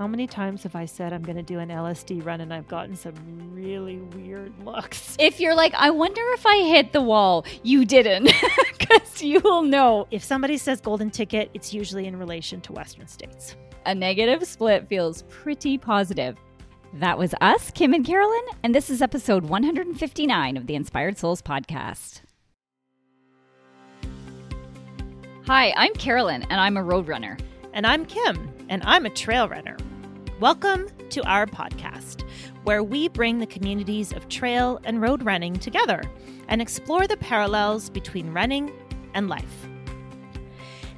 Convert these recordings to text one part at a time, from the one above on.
How many times have I said I'm going to do an LSD run and I've gotten some really weird looks? If you're like, I wonder if I hit the wall, you didn't, because you will know. If somebody says golden ticket, it's usually in relation to Western states. A negative split feels pretty positive. That was us, Kim and Carolyn, and this is episode 159 of the Inspired Soles podcast. Hi, I'm Carolyn, and I'm a road runner. And I'm Kim, and I'm a trail runner. Welcome to our podcast, where we bring the communities of trail and road running together and explore the parallels between running and life.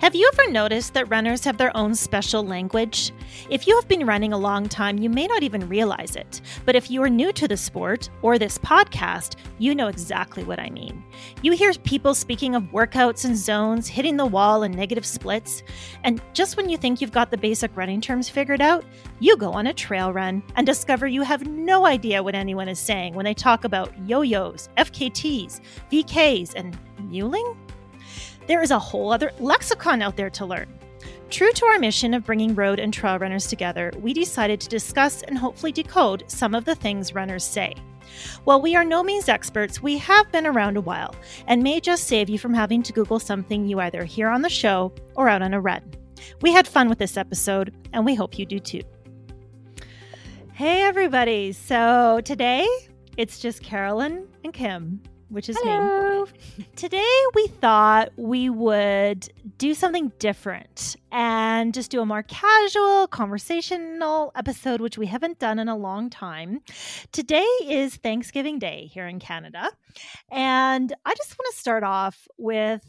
Have you ever noticed that runners have their own special language? If you have been running a long time, you may not even realize it. But if you are new to the sport or this podcast, you know exactly what I mean. You hear people speaking of workouts and zones, hitting the wall and negative splits. And just when you think you've got the basic running terms figured out, you go on a trail run and discover you have no idea what anyone is saying when they talk about yo yo's, FKTs, VKs, and muling? There is a whole other lexicon out there to learn. True to our mission of bringing road and trail runners together, we decided to discuss and hopefully decode some of the things runners say. While we are no means experts, we have been around a while and may just save you from having to Google something you either hear on the show or out on a run. We had fun with this episode, and we hope you do too. Hey, everybody. So today it's just Carolyn and Kim which is Hello. me. Today we thought we would do something different and just do a more casual, conversational episode, which we haven't done in a long time. Today is Thanksgiving Day here in Canada. And I just want to start off with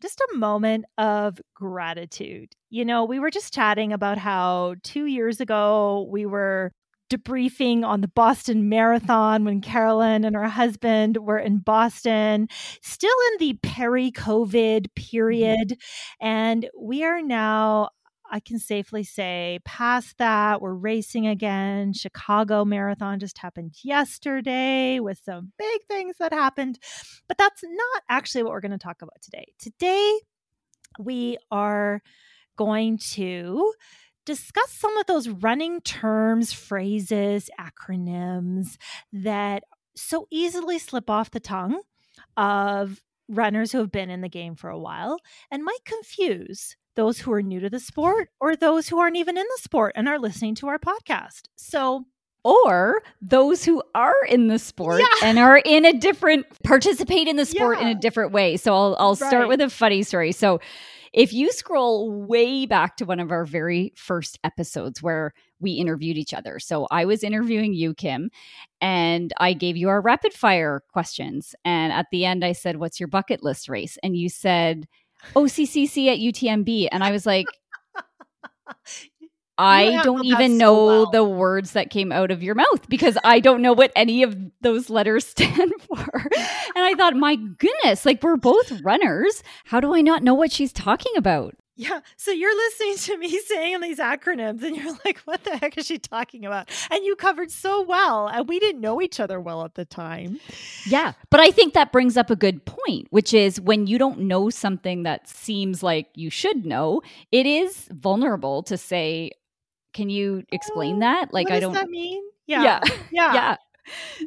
just a moment of gratitude. You know, we were just chatting about how two years ago we were debriefing on the Boston Marathon when Carolyn and her husband were in Boston, still in the peri COVID period. And we are now, I can safely say, past that. We're racing again. Chicago Marathon just happened yesterday with some big things that happened. But that's not actually what we're going to talk about today. Today, we are going to discuss some of those running terms, phrases, acronyms that so easily slip off the tongue of runners who have been in the game for a while and might confuse those who are new to the sport or those who aren't even in the sport and are listening to our podcast. So, or those who are in the sport yeah. and are in a different participate in the sport yeah. in a different way. So I'll I'll right. start with a funny story. So if you scroll way back to one of our very first episodes where we interviewed each other. So I was interviewing you, Kim, and I gave you our rapid fire questions. And at the end, I said, What's your bucket list race? And you said, OCCC at UTMB. And I was like, I don't even know so well. the words that came out of your mouth because I don't know what any of those letters stand for. and I thought, my goodness, like we're both runners. How do I not know what she's talking about? Yeah. So you're listening to me saying these acronyms and you're like, what the heck is she talking about? And you covered so well. And we didn't know each other well at the time. Yeah. But I think that brings up a good point, which is when you don't know something that seems like you should know, it is vulnerable to say, can you explain oh, that? Like, I don't. that mean? Yeah. Yeah. Yeah. yeah.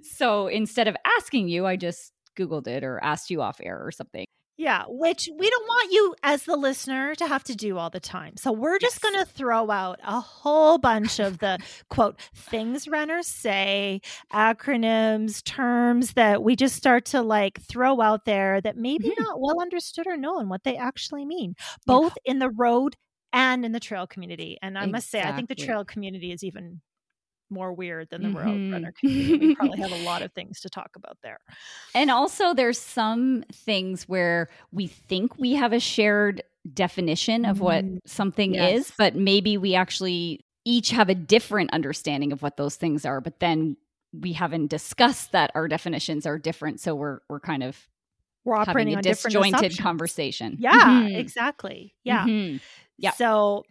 So instead of asking you, I just Googled it or asked you off air or something. Yeah, which we don't want you as the listener to have to do all the time. So we're just yes. going to throw out a whole bunch of the quote things runners say, acronyms, terms that we just start to like throw out there that maybe mm-hmm. not well understood or known what they actually mean, both yeah. in the road and in the trail community. And I exactly. must say, I think the trail community is even more weird than the mm-hmm. road runner community. We probably have a lot of things to talk about there. And also, there's some things where we think we have a shared definition of what mm-hmm. something yes. is, but maybe we actually each have a different understanding of what those things are. But then we haven't discussed that our definitions are different, so we're we're kind of we're operating having a disjointed conversation. Yeah, mm-hmm. exactly. Yeah. Mm-hmm. Yeah. So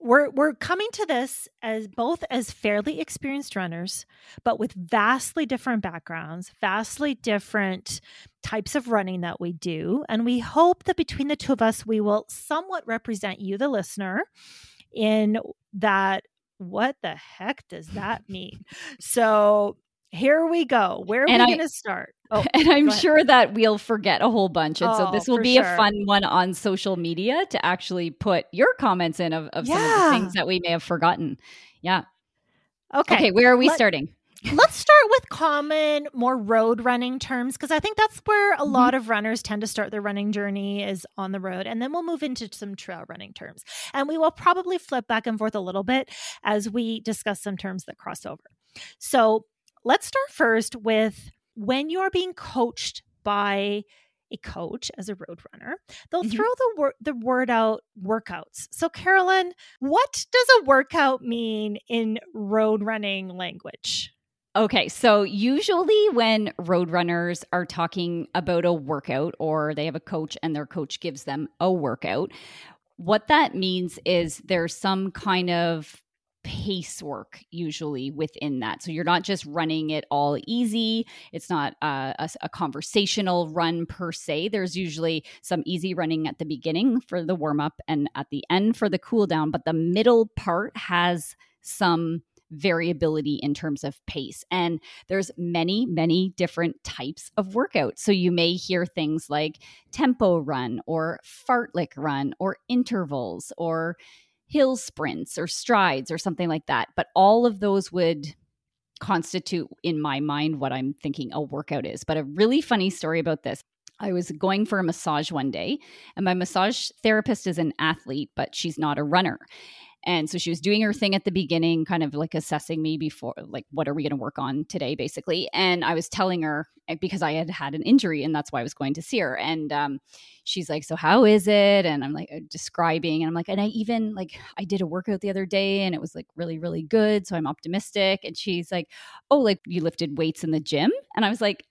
we're we're coming to this as both as fairly experienced runners, but with vastly different backgrounds, vastly different types of running that we do, and we hope that between the two of us, we will somewhat represent you, the listener, in that what the heck does that mean? So here we go. Where are and we going to start? Oh, and I'm sure that we'll forget a whole bunch. And oh, so this will be sure. a fun one on social media to actually put your comments in of, of yeah. some of the things that we may have forgotten. Yeah. Okay. Okay. Where are we Let, starting? Let's start with common, more road running terms because I think that's where a mm-hmm. lot of runners tend to start their running journey is on the road. And then we'll move into some trail running terms. And we will probably flip back and forth a little bit as we discuss some terms that cross over. So let's start first with when you're being coached by a coach as a road runner, they'll mm-hmm. throw the word the word out workouts. So Carolyn, what does a workout mean in road running language? Okay, so usually when road runners are talking about a workout or they have a coach and their coach gives them a workout, what that means is there's some kind of pace work usually within that. So you're not just running it all easy. It's not uh, a, a, a, conversational run per se. There's usually some easy running at the beginning for the warm up and at the end for the cool down. But the middle part has some variability in terms of pace and there's many many different types of workouts so you may hear things like tempo run or fartlek run or intervals or hill sprints or strides or something like that but all of those would constitute in my mind what i'm thinking a workout is but a really funny story about this I was going for a massage one day, and my massage therapist is an athlete, but she's not a runner. And so she was doing her thing at the beginning, kind of like assessing me before, like, what are we going to work on today, basically. And I was telling her eh, because I had had an injury and that's why I was going to see her. And um, she's like, So how is it? And I'm like, uh, describing. And I'm like, And I even, like, I did a workout the other day and it was like really, really good. So I'm optimistic. And she's like, Oh, like you lifted weights in the gym? And I was like,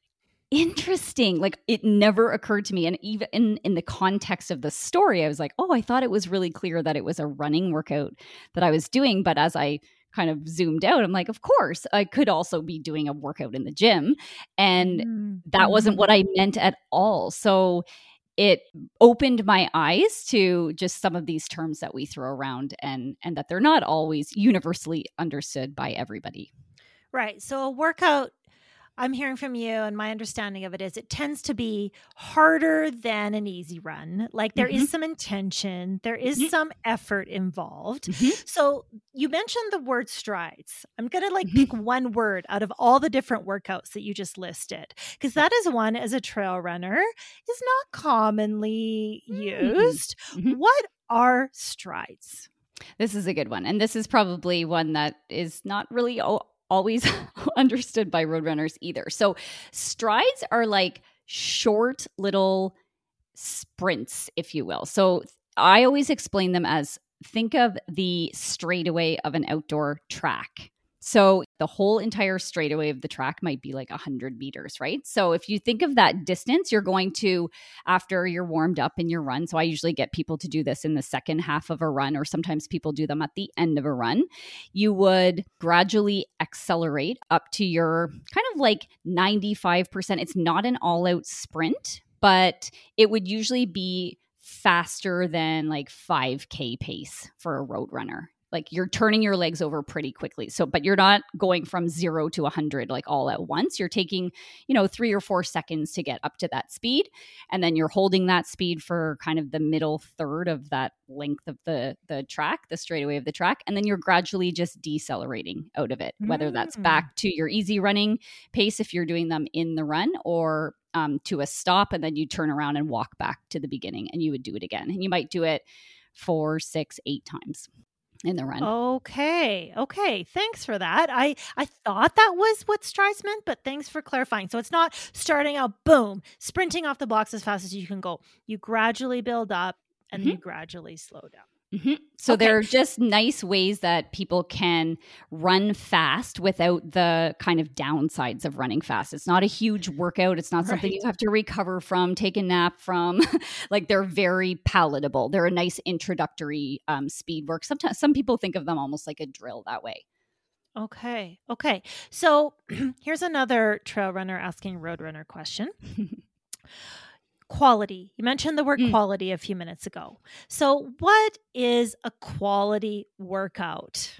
interesting. Like it never occurred to me. And even in in the context of the story i was like oh i thought it was really clear that it was a running workout that i was doing. But as i kind of zoomed out i'm like of course i could also be doing a workout in the gym. And mm-hmm. that wasn't what i meant at all. So it opened my eyes to just some of these terms that we throw around and and that they're not always universally understood by everybody. Right. So a workout I'm hearing from you, and my understanding of it is it tends to be harder than an easy run. Like there mm-hmm. is some intention, there is mm-hmm. some effort involved. Mm-hmm. So you mentioned the word strides. I'm going to like pick mm-hmm. one word out of all the different workouts that you just listed, because that is one as a trail runner is not commonly mm. used. Mm-hmm. What are strides? This is a good one. And this is probably one that is not really always understood by roadrunners either. So strides are like short little sprints, if you will. So I always explain them as think of the straightaway of an outdoor track. So the whole entire straightaway of the track might be like 100 meters, right? So if you think of that distance, you're going to, after you're warmed up in your run. So I usually get people to do this in the second half of a run, or sometimes people do them at the end of a run. You would gradually accelerate up to your kind of like 95%. It's not an all out sprint, but it would usually be faster than like 5k pace for a road runner like you're turning your legs over pretty quickly. So but you're not going from 0 to 100 like all at once. You're taking you know 3 or 4 seconds to get up to that speed and then you're holding that speed for kind of the middle third of that length of the the track the straightaway of the track and then you're gradually just decelerating out of it whether that's mm. back to your easy running pace if you're doing them in the run or um, to a stop and then you turn around and walk back to the beginning and you would do it again. And you might do it four six eight times in the run. Okay. Okay. Thanks for that. I I thought that was what strides meant, but thanks for clarifying. So it's not starting out boom, sprinting off the blocks as fast as you can go. You gradually build up and mm-hmm. you gradually slow down. Mm-hmm. So okay. there are just nice ways that people can run fast without the kind of downsides of running fast. It's not a huge workout. It's not right. something you have to recover from, take a nap from. like they're very palatable. They're a nice introductory um, speed work. Sometimes some people think of them almost like a drill that way. Okay. Okay. So here's another trail runner asking road runner question quality. You mentioned the word mm. quality a few minutes ago. So, what is a quality workout?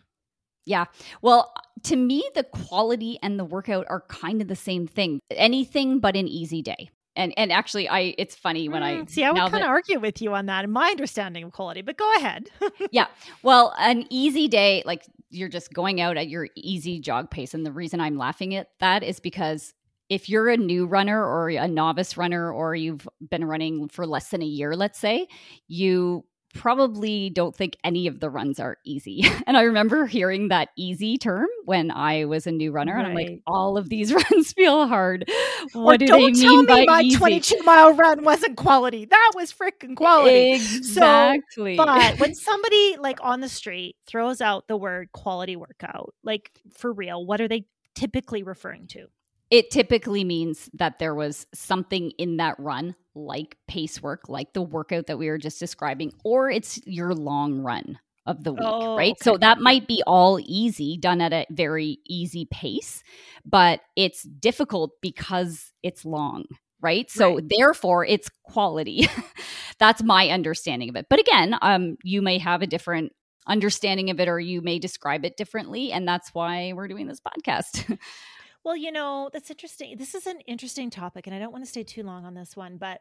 Yeah. Well, to me, the quality and the workout are kind of the same thing. Anything but an easy day. And and actually, I it's funny when I mm, see. I would kind of argue with you on that in my understanding of quality, but go ahead. yeah. Well, an easy day, like you're just going out at your easy jog pace, and the reason I'm laughing at that is because if you're a new runner or a novice runner, or you've been running for less than a year, let's say, you probably don't think any of the runs are easy. And I remember hearing that easy term when I was a new runner, right. and I'm like, all of these runs feel hard. What or do don't they mean tell me my easy? 22 mile run wasn't quality. That was freaking quality. Exactly. So, but when somebody like on the street throws out the word quality workout, like for real, what are they typically referring to? It typically means that there was something in that run like pace work like the workout that we were just describing or it's your long run of the week oh, right? Okay. so that might be all easy done at a very easy pace but it's difficult because it's long right? So right. therefore it's quality. That's my understanding of it. But again um you may have a different understanding of it or you may describe it differently and that's why we're doing this podcast Well, you know, that's interesting. This is an interesting topic, and I don't want to stay too long on this one, but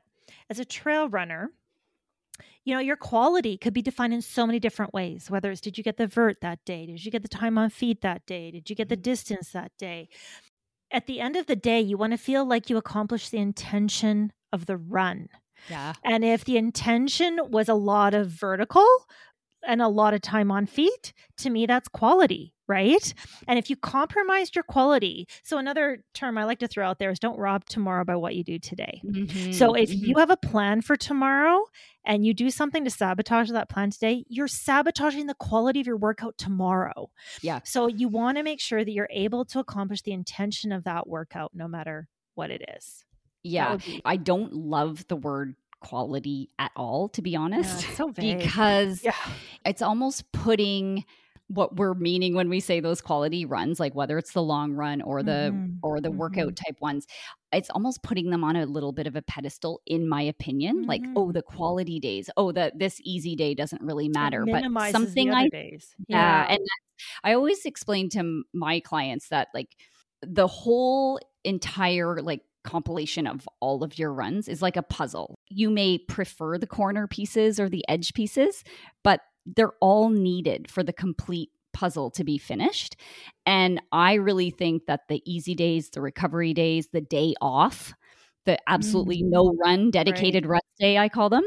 as a trail runner, you know, your quality could be defined in so many different ways. Whether it's did you get the vert that day? Did you get the time on feet that day? Did you get the mm-hmm. distance that day? At the end of the day, you want to feel like you accomplished the intention of the run. Yeah. And if the intention was a lot of vertical and a lot of time on feet, to me, that's quality right? And if you compromised your quality, so another term I like to throw out there is don't rob tomorrow by what you do today. Mm-hmm, so if mm-hmm. you have a plan for tomorrow and you do something to sabotage that plan today, you're sabotaging the quality of your workout tomorrow. Yeah. So you want to make sure that you're able to accomplish the intention of that workout no matter what it is. Yeah. Be- I don't love the word quality at all to be honest yeah, so because yeah. it's almost putting what we're meaning when we say those quality runs like whether it's the long run or the mm-hmm. or the mm-hmm. workout type ones it's almost putting them on a little bit of a pedestal in my opinion mm-hmm. like oh the quality days oh that this easy day doesn't really matter but something i days. yeah, yeah. and i always explain to my clients that like the whole entire like compilation of all of your runs is like a puzzle. You may prefer the corner pieces or the edge pieces, but they're all needed for the complete puzzle to be finished. And I really think that the easy days, the recovery days, the day off, the absolutely mm. no run, dedicated right. rest day, I call them,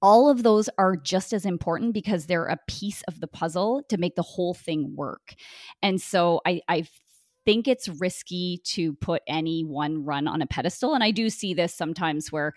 all of those are just as important because they're a piece of the puzzle to make the whole thing work. And so I, I think it's risky to put any one run on a pedestal. And I do see this sometimes where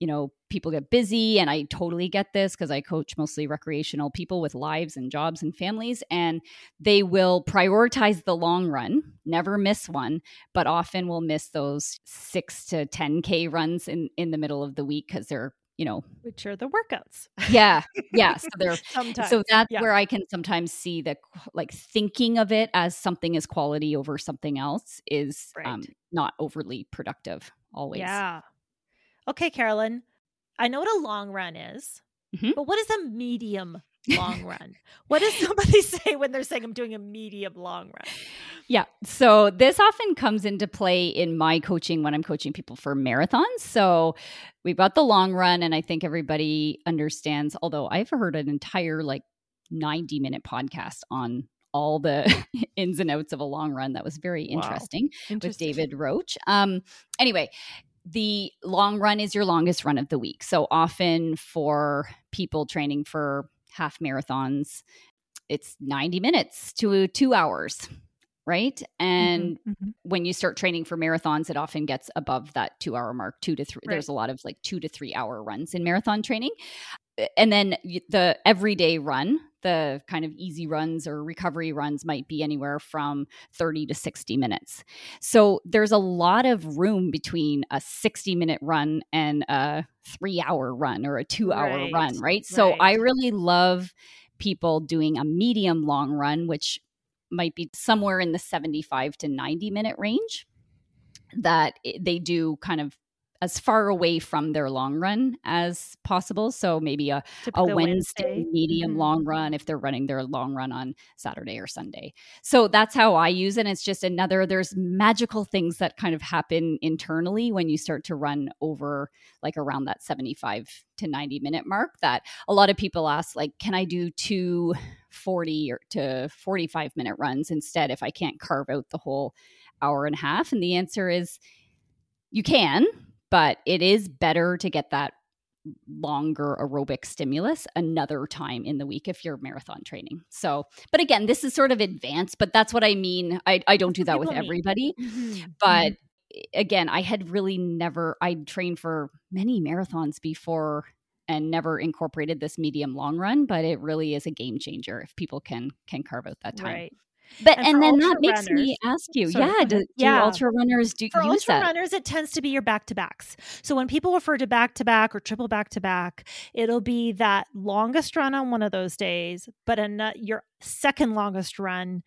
you know, people get busy. And I totally get this because I coach mostly recreational people with lives and jobs and families. And they will prioritize the long run, never miss one, but often will miss those six to 10K runs in, in the middle of the week because they're you know which are the workouts yeah yeah so they're sometimes, so that's yeah. where i can sometimes see that like thinking of it as something as quality over something else is right. um, not overly productive always yeah Okay, Carolyn, I know what a long run is, mm-hmm. but what is a medium long run? what does somebody say when they're saying I'm doing a medium long run? Yeah. So this often comes into play in my coaching when I'm coaching people for marathons. So we've got the long run, and I think everybody understands, although I've heard an entire like 90 minute podcast on all the ins and outs of a long run. That was very interesting, wow. interesting. with David Roche. Um, anyway, the long run is your longest run of the week. So often for people training for half marathons, it's 90 minutes to two hours, right? And mm-hmm, mm-hmm. when you start training for marathons, it often gets above that two hour mark, two to three. Right. There's a lot of like two to three hour runs in marathon training. And then the everyday run, the kind of easy runs or recovery runs might be anywhere from 30 to 60 minutes. So there's a lot of room between a 60 minute run and a three hour run or a two hour right. run, right? So right. I really love people doing a medium long run, which might be somewhere in the 75 to 90 minute range that eh, they do kind of as far away from their long run as possible. So maybe a, a Wednesday, Wednesday, medium mm-hmm. long run if they're running their long run on Saturday or Sunday. So that's how I use it. It's just another, there's magical things that kind of happen internally when you start to run over like around that 75 to 90 minute mark that a lot of people ask, like, can I do two 40 or to 45 minute runs instead if I can't carve out the whole hour and a half? And the answer is, you can, but it is better to get that longer aerobic stimulus another time in the week if you're marathon training. So, but again, this is sort of advanced, but that's what I mean. I, I don't do that with everybody. Mm-hmm. But mm-hmm. again, I had really never, I trained for many marathons before and never incorporated this medium long run, but it really is a game changer if people can can carve out that time. Right. But and, and then that makes runners, me ask you, sorry, yeah, do, do yeah. ultra runners do for use ultra that? runners? It tends to be your back to backs. So when people refer to back to back or triple back to back, it'll be that longest run on one of those days, but a, your second longest run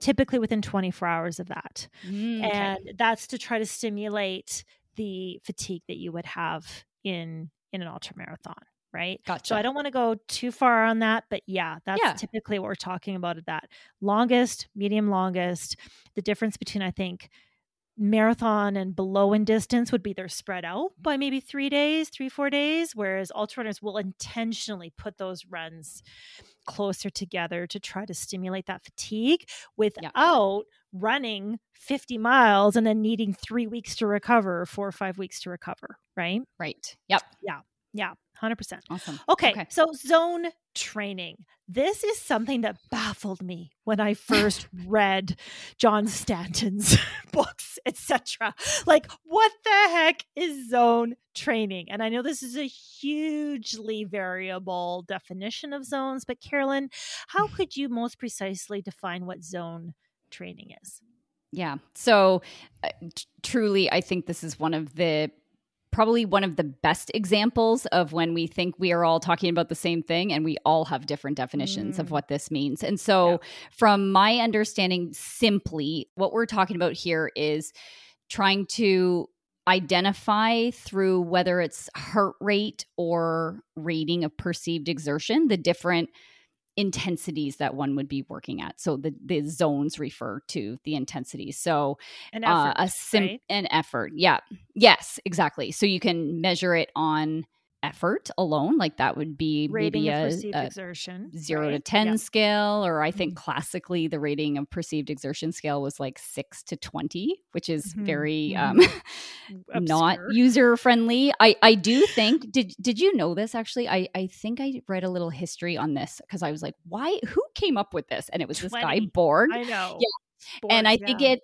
typically within 24 hours of that. Mm, okay. And that's to try to stimulate the fatigue that you would have in in an ultra marathon right? Gotcha. So I don't want to go too far on that, but yeah, that's yeah. typically what we're talking about at that longest, medium longest. The difference between I think marathon and below in distance would be they're spread out mm-hmm. by maybe three days, three, four days, whereas ultra runners will intentionally put those runs closer together to try to stimulate that fatigue without yeah. running 50 miles and then needing three weeks to recover, four or five weeks to recover, right? Right. Yep. Yeah. Yeah. 100%. Awesome. Okay, okay, so zone training. This is something that baffled me when I first read John Stanton's books, etc. Like what the heck is zone training? And I know this is a hugely variable definition of zones, but Carolyn, how could you most precisely define what zone training is? Yeah. So uh, t- truly I think this is one of the probably one of the best examples of when we think we are all talking about the same thing and we all have different definitions mm. of what this means. And so, yeah. from my understanding, simply what we're talking about here is trying to identify through whether it's heart rate or rating of perceived exertion the different intensities that one would be working at. So the, the zones refer to the intensity. So an effort, uh, a sim- right? an effort. Yeah. Yes, exactly. So you can measure it on effort alone like that would be rating maybe a, perceived a exertion 0 right? to 10 yep. scale or i think mm-hmm. classically the rating of perceived exertion scale was like 6 to 20 which is mm-hmm. very um not user friendly i i do think did did you know this actually i i think i read a little history on this because i was like why who came up with this and it was 20. this guy borg i know yeah Borg, and i yeah. think it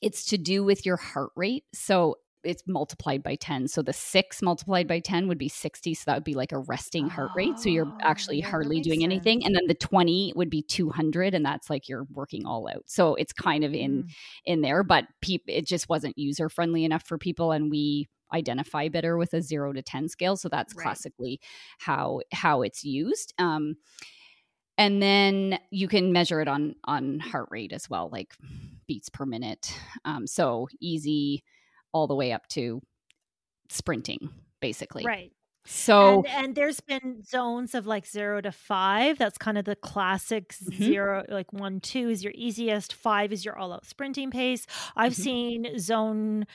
it's to do with your heart rate so it's multiplied by 10. So the six multiplied by 10 would be 60. So that would be like a resting oh, heart rate. So you're actually yeah, hardly doing sense. anything. And then the 20 would be 200. And that's like you're working all out. So it's kind of in, mm. in there, but it just wasn't user friendly enough for people. And we identify better with a zero to 10 scale. So that's right. classically how, how it's used. Um, and then you can measure it on on heart rate as well like beats per minute um, so easy all the way up to sprinting, basically. Right. So and, and, there's been zones of like zero to five. That's kind of the classic mm-hmm. zero, like one, two is your easiest, five is your all out sprinting pace. I've mm-hmm. seen zone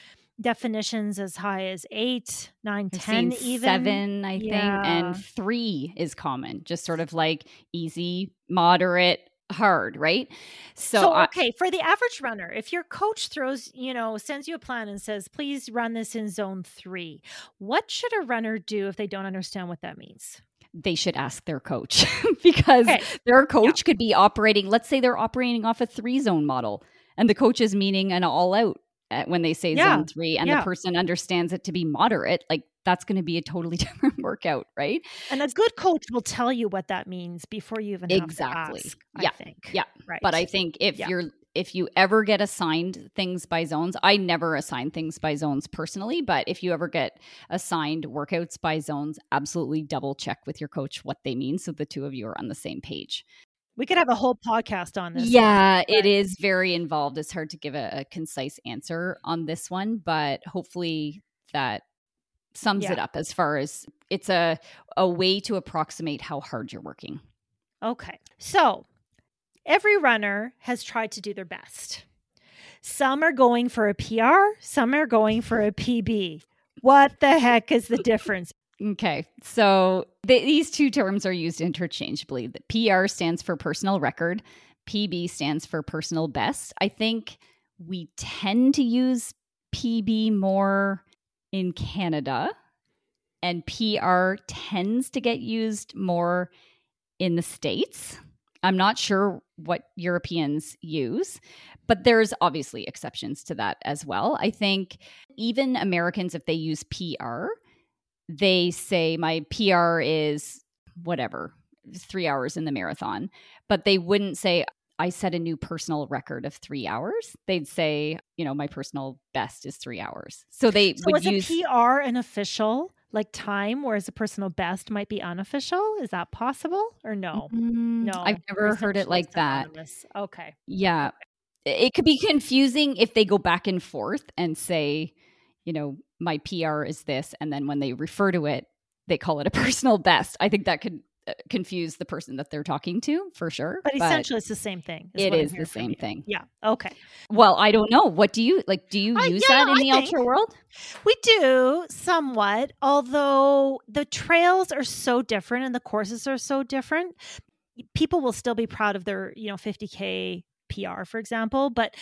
definitions as high as eight, nine, I've ten, even seven, I yeah. think, and three is common. Just sort of like easy, moderate, hard, right? So, so okay, I, for the average runner, if your coach throws, you know, sends you a plan and says, please run this in zone three, what should a runner do if they don't understand what that means? They should ask their coach because okay. their coach yeah. could be operating, let's say they're operating off a three zone model and the coach is meaning an all out Uh, when they say yeah. zone three and yeah. the person understands it to be moderate, like that's going to be a totally different workout, right? And a good coach will tell you what that means before you even exactly. Ask, yeah. I think. Yeah. Right. But I think if yeah. you're if you ever get assigned things by zones, I never assign things by zones personally, but if you ever get assigned workouts by zones, absolutely double check with your coach what they mean so the two of you are on the same page. We could have a whole podcast on this. Yeah, one, it is very involved. It's hard to give a, a concise answer on this one, but hopefully that sums yeah. it up as far as it's a a way to approximate how hard you're working. Okay. So, every runner has tried to do their best. Some are going for a PR, some are going for a PB. What the heck is the difference? Okay. So the, these two terms are used interchangeably. The PR stands for personal record, PB stands for personal best. I think we tend to use PB more in Canada, and PR tends to get used more in the States. I'm not sure what Europeans use, but there's obviously exceptions to that as well. I think even Americans, if they use PR, they say my PR is whatever, three hours in the marathon, but they wouldn't say, I set a new personal record of three hours. They'd say, you know, my personal best is three hours. So they so would use PR an official like time, whereas a personal best might be unofficial. Is that possible or no? Mm, no, I've never heard it like that. Okay. Yeah. It could be confusing if they go back and forth and say, you know, my PR is this. And then when they refer to it, they call it a personal best. I think that could uh, confuse the person that they're talking to for sure. But, but essentially, it's the same thing. Is it is the same thing. Yeah. Okay. Well, I don't know. What do you like? Do you uh, use yeah, that in I the ultra world? We do somewhat, although the trails are so different and the courses are so different. People will still be proud of their, you know, 50k PR, for example. But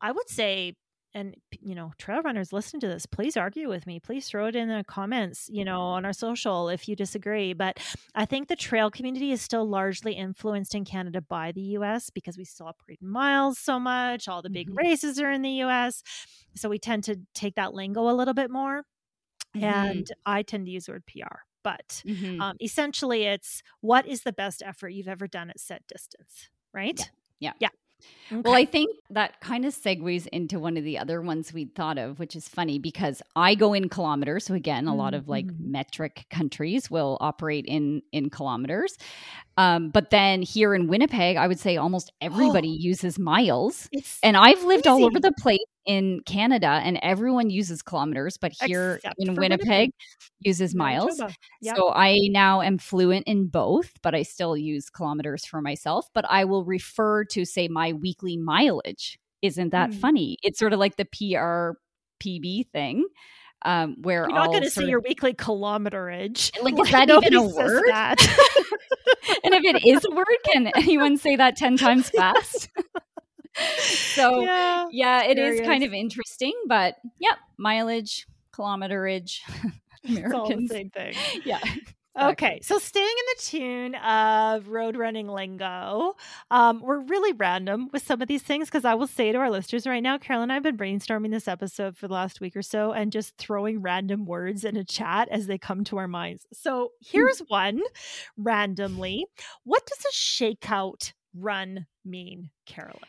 I would say and you know trail runners listen to this please argue with me please throw it in the comments you know on our social if you disagree but i think the trail community is still largely influenced in canada by the us because we still operate in miles so much all the big mm-hmm. races are in the us so we tend to take that lingo a little bit more mm-hmm. and i tend to use the word pr but mm-hmm. um, essentially it's what is the best effort you've ever done at set distance right yeah. yeah. Okay. Well, I think that kind of segues into one of the other ones we thought of, which is funny because I go in kilometers. So again, a mm-hmm. lot of like mm-hmm. metric countries will operate in in kilometers. Um, but then here in Winnipeg, I would say almost everybody oh, uses miles. and I've lived crazy. all over the place in Canada and everyone uses kilometers, but here Except in Winnipeg, Winnipeg, uses miles. Yep. So I now am fluent in both, but I still use kilometers for myself. But I will refer to, say, my weekly mileage. Isn't that mm. funny? It's sort of like the PR PB thing. Um, where you're not going to say your weekly kilometerage. Like, is that even a word? and if it is a word, can anyone say that ten times fast? so yeah, yeah it is kind of interesting, but yep, mileage, kilometerage, Americans. same thing. Yeah. Okay, so staying in the tune of road running lingo, um, we're really random with some of these things because I will say to our listeners right now, Carolyn and I have been brainstorming this episode for the last week or so and just throwing random words in a chat as they come to our minds. So here's one randomly. What does a shakeout run mean, Carolyn?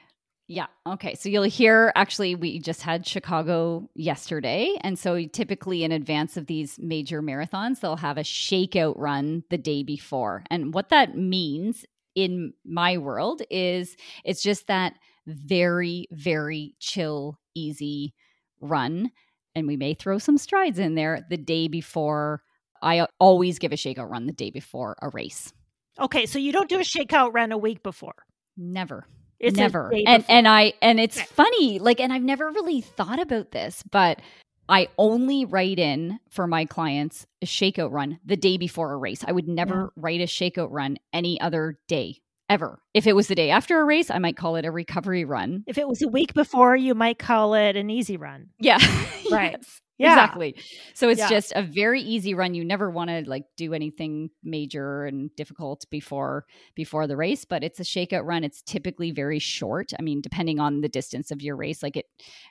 Yeah. Okay. So you'll hear actually, we just had Chicago yesterday. And so typically in advance of these major marathons, they'll have a shakeout run the day before. And what that means in my world is it's just that very, very chill, easy run. And we may throw some strides in there the day before. I always give a shakeout run the day before a race. Okay. So you don't do a shakeout run a week before? Never. It's never. And and I and it's funny, like, and I've never really thought about this, but I only write in for my clients a shakeout run the day before a race. I would never yeah. write a shakeout run any other day ever. If it was the day after a race, I might call it a recovery run. If it was a week before, you might call it an easy run. Yeah. right. yes. Yeah. Exactly. So it's yeah. just a very easy run. You never want to like do anything major and difficult before before the race, but it's a shakeout run. It's typically very short. I mean, depending on the distance of your race, like it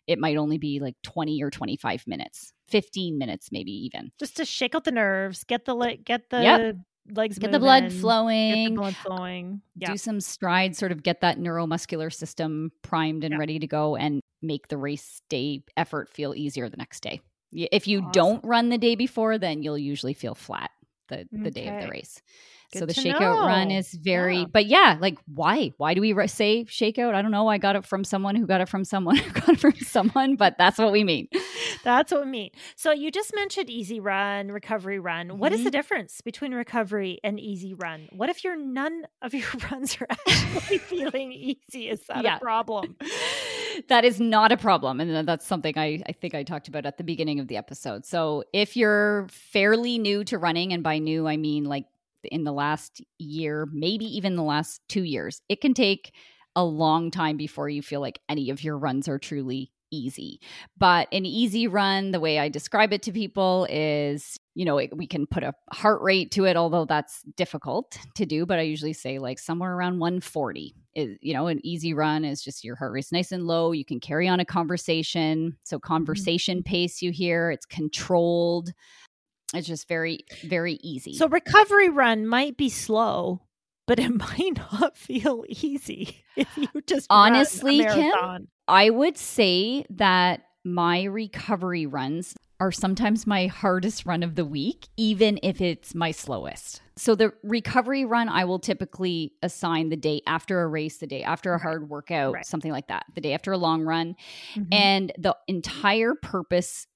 it might only be like 20 or 25 minutes. 15 minutes maybe even. Just to shake out the nerves, get the get the yep legs get the blood flowing get the blood flowing yeah. do some strides sort of get that neuromuscular system primed and yeah. ready to go and make the race day effort feel easier the next day if you awesome. don't run the day before, then you'll usually feel flat the, the okay. day of the race. Good so the shakeout know. run is very, yeah. but yeah, like why? Why do we say shakeout? I don't know. I got it from someone who got it from someone who got it from someone, but that's what we mean. That's what we mean. So you just mentioned easy run, recovery run. Mm-hmm. What is the mm-hmm. difference between recovery and easy run? What if your none of your runs are actually feeling easy? Is that yeah. a problem? That is not a problem. And that's something I, I think I talked about at the beginning of the episode. So if you're fairly new to running, and by new I mean like in the last year, maybe even the last two years, it can take a long time before you feel like any of your runs are truly easy. But an easy run, the way I describe it to people is, you know, it, we can put a heart rate to it, although that's difficult to do. But I usually say like somewhere around 140 is, you know, an easy run is just your heart rate's nice and low. You can carry on a conversation. So, mm-hmm. conversation mm-hmm. pace you hear, it's controlled. It's just very, very easy. So, recovery run might be slow, but it might not feel easy if you just honestly, Kim, I would say that my recovery runs are sometimes my hardest run of the week, even if it's my slowest. So, the recovery run, I will typically assign the day after a race, the day after a hard workout, right. something like that, the day after a long run. Mm-hmm. And the entire purpose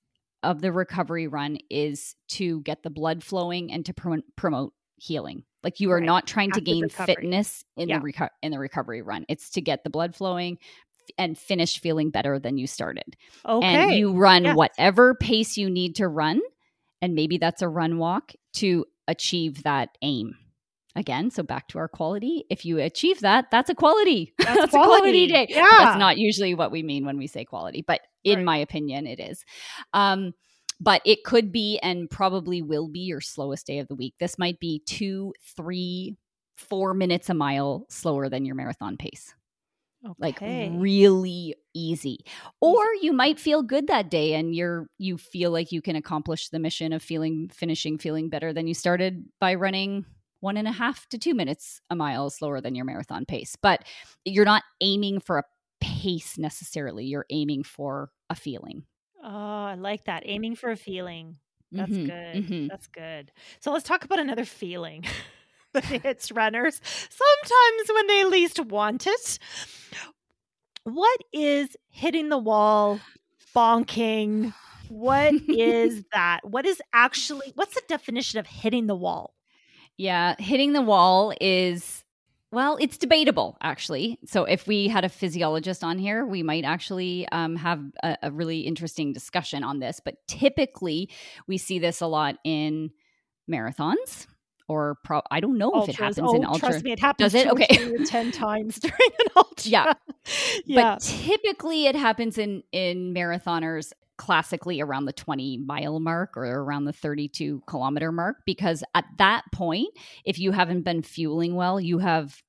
of the recovery run is to get the blood flowing and to prom- promote healing. Like you are right. not trying After to gain recovery. fitness in yeah. the reco- in the recovery run. It's to get the blood flowing and finish feeling better than you started. Okay. And you run yes. whatever pace you need to run and maybe that's a run walk to achieve that aim. Again, so back to our quality. If you achieve that, that's a quality. That's, that's quality. a quality day. Yeah. That's not usually what we mean when we say quality, but in right. my opinion, it is. Um, but it could be and probably will be your slowest day of the week. This might be two, three, four minutes a mile slower than your marathon pace. Okay. Like really easy. Or you might feel good that day and you're you feel like you can accomplish the mission of feeling finishing feeling better than you started by running one and a half to two minutes a mile slower than your marathon pace. But you're not aiming for a pace necessarily. You're aiming for a feeling. Oh, I like that. Aiming for a feeling. That's mm-hmm, good. Mm-hmm. That's good. So let's talk about another feeling that hits runners sometimes when they least want it. What is hitting the wall, bonking? What is that? What is actually, what's the definition of hitting the wall? Yeah, hitting the wall is well, it's debatable, actually. So, if we had a physiologist on here, we might actually um, have a, a, really interesting discussion on this. But typically, we see this a lot in marathons. Or pro- I don't know Ultras. if it happens oh, in ultra. Trust me, it happens. Does it? Okay, ten times during an ultra. Yeah, yeah. But typically, it happens in in marathoners classically around the 20 mile mark or around the 32 kilometer mark because at that point if you haven't been fueling well you have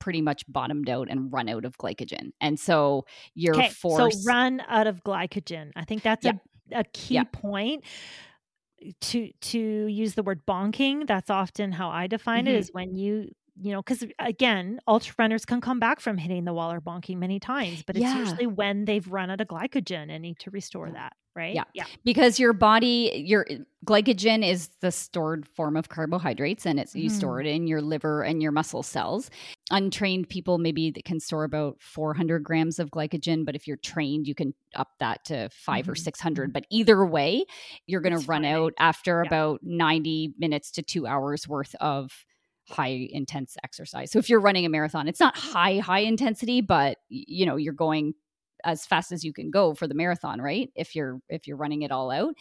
pretty much bottomed out and run out of glycogen and so you're okay, forced so run out of glycogen i think that's yeah. a, a key yeah. point to to use the word bonking that's often how i define mm-hmm. it is when you you know, because again, ultra runners can come back from hitting the wall or bonking many times, but it's yeah. usually when they've run out of glycogen and need to restore that, right? Yeah. Yeah. Because your body, your glycogen is the stored form of carbohydrates and it's mm. you store mm-hmm. it in your liver and your muscle cells. Untrained people maybe that can store about 400 grams of glycogen, but if you're trained, you can up that to 5 mm-hmm. or 600. Mm-hmm. But either way, you're going to run fine. out after yeah. about 90 minutes to two hours worth of high intense exercise. So if you're running a marathon, it's not high high intensity, but you know, you're going as fast as you can go for the marathon, right? If you're if you're running it all out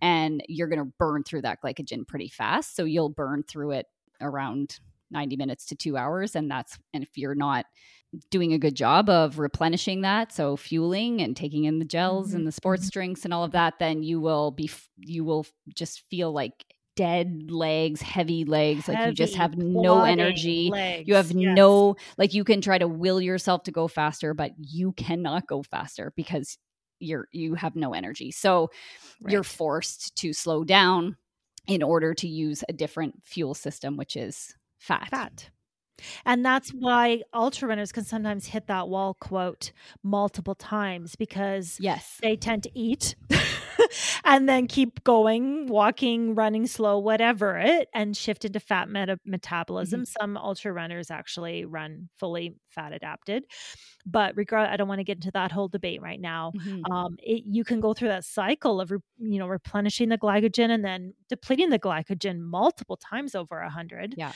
and you're going to burn through that glycogen pretty fast, so you'll burn through it around 90 minutes to 2 hours and that's and if you're not doing a good job of replenishing that so fueling and taking in the gels mm-hmm. and the sports mm-hmm. drinks and all of that then you will be you will just feel like dead legs, heavy legs, heavy, like you just have no energy. Legs. You have yes. no like you can try to will yourself to go faster, but you cannot go faster because you're you have no energy. So right. you're forced to slow down in order to use a different fuel system which is fat. Fat. And that's why ultra runners can sometimes hit that wall quote multiple times because yes, they tend to eat and then keep going, walking, running slow, whatever it, and shift into fat meta- metabolism. Mm-hmm. Some ultra runners actually run fully fat adapted. But regard, I don't want to get into that whole debate right now. Mm-hmm. Um, it, you can go through that cycle of, re, you know, replenishing the glycogen and then depleting the glycogen multiple times over a hundred. Yeah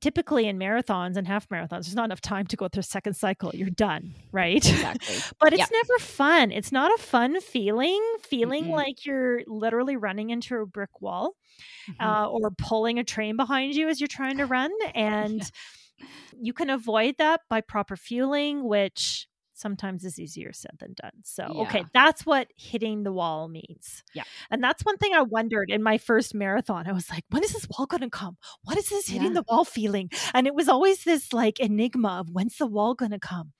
typically in marathons and half marathons, there's not enough time to go through a second cycle. You're done, right? Exactly. but it's yeah. never fun. It's not a fun feeling, feeling mm-hmm. like you're literally running into a brick wall mm-hmm. uh, or pulling a train behind you as you're trying to run. And yeah. you can avoid that by proper fueling, which sometimes is easier said than done. So, yeah. okay, that's what hitting the wall means. Yeah. And that's one thing I wondered in my first marathon. I was like, when is this wall going to come? What is this hitting yeah. the wall feeling? And it was always this like enigma of when's the wall going to come?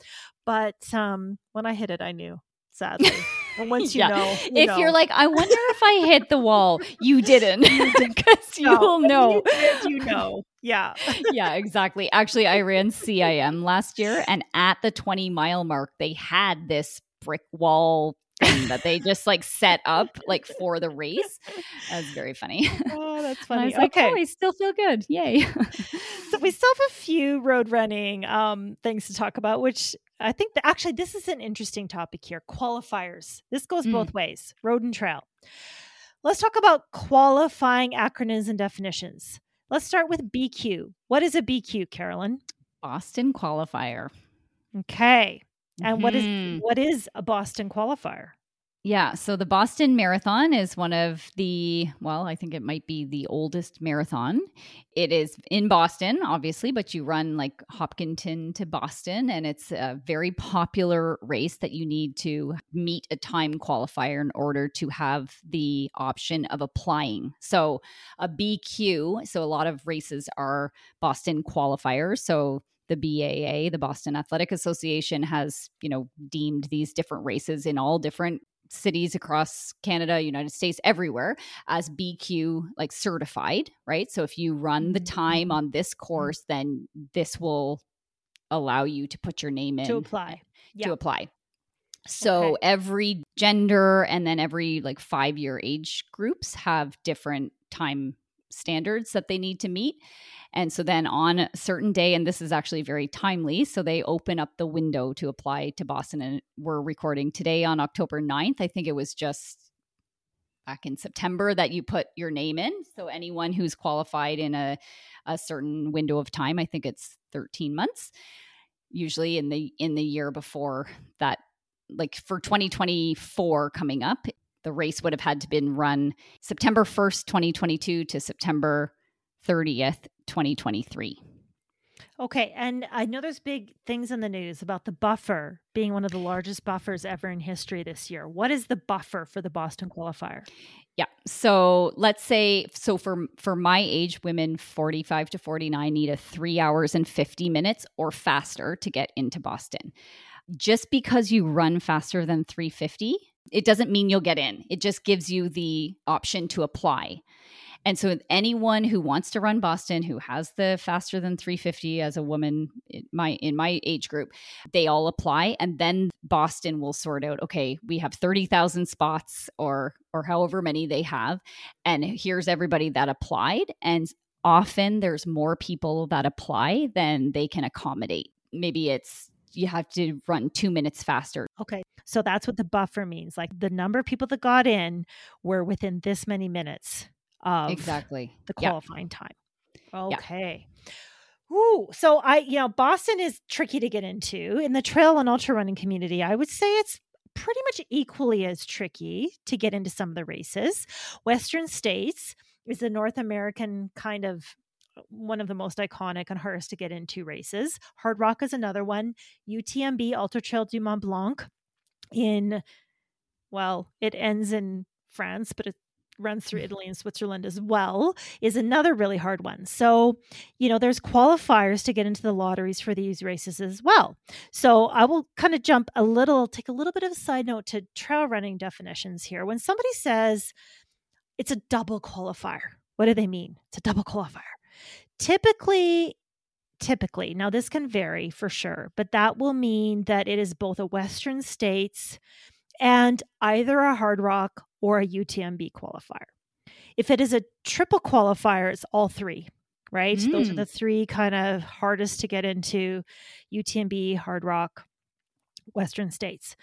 But um when I hit it, I knew, sadly. And once you yeah. know, you if know. you're like, I wonder if I hit the wall, you didn't, because you no. will know. You, you know, yeah, yeah, exactly. Actually, I ran CIM last year, and at the 20 mile mark, they had this brick wall thing that they just like set up like for the race. That's very funny. Oh, that's funny. I was okay. like, oh, I still feel good. Yay. so we still have a few road running um, things to talk about, which I think that actually this is an interesting topic here. Qualifiers. This goes mm. both ways, road and trail. Let's talk about qualifying acronyms and definitions. Let's start with BQ. What is a BQ, Carolyn? Boston qualifier. Okay. And mm-hmm. what is mm-hmm. what is a Boston qualifier? Yeah, so the Boston Marathon is one of the, well, I think it might be the oldest marathon. It is in Boston, obviously, but you run like Hopkinton to Boston, and it's a very popular race that you need to meet a time qualifier in order to have the option of applying. So a BQ, so a lot of races are Boston qualifiers. So the BAA, the Boston Athletic Association, has you know deemed these different races in all different cities across Canada, United States, everywhere as BQ like certified, right? So if you run the time mm-hmm. on this mm-hmm. course, then this will allow you to put your name in to apply. To apply. So okay. every gender and then every like 5 year age groups have different time standards that they need to meet. And so then on a certain day, and this is actually very timely, so they open up the window to apply to Boston. And we're recording today on October 9th. I think it was just back in September that you put your name in. So anyone who's qualified in a, a certain window of time, I think it's 13 months, usually in the in the year before that like for 2024 coming up the race would have had to been run September 1st, 2022 to September 30th, 2023. Okay, and I know there's big things in the news about the buffer being one of the largest buffers ever in history this year. What is the buffer for the Boston qualifier? Yeah. So, let's say so for for my age women 45 to 49 need a 3 hours and 50 minutes or faster to get into Boston. Just because you run faster than 350, it doesn't mean you'll get in. It just gives you the option to apply. And so anyone who wants to run Boston who has the faster than 350 as a woman in my in my age group, they all apply and then Boston will sort out okay, we have 30,000 spots or or however many they have and here's everybody that applied and often there's more people that apply than they can accommodate. Maybe it's you have to run 2 minutes faster. Okay. So that's what the buffer means. Like the number of people that got in were within this many minutes of exactly the qualifying yeah. time. Okay. Yeah. Ooh, so I, you know, Boston is tricky to get into in the trail and ultra running community. I would say it's pretty much equally as tricky to get into some of the races. Western States is the North American kind of one of the most iconic and hardest to get into races. Hardrock is another one. UTMB Ultra Trail du Mont Blanc in well, it ends in France, but it runs through mm. Italy and Switzerland as well, is another really hard one. So, you know, there's qualifiers to get into the lotteries for these races as well. So, I will kind of jump a little, take a little bit of a side note to trail running definitions here. When somebody says it's a double qualifier, what do they mean? It's a double qualifier. Typically, typically, now this can vary for sure, but that will mean that it is both a Western States and either a Hardrock or a UTMB qualifier. If it is a triple qualifier, it's all three, right? Mm. Those are the mm. three kind of hardest to get into UTMB, Hardrock, Western States.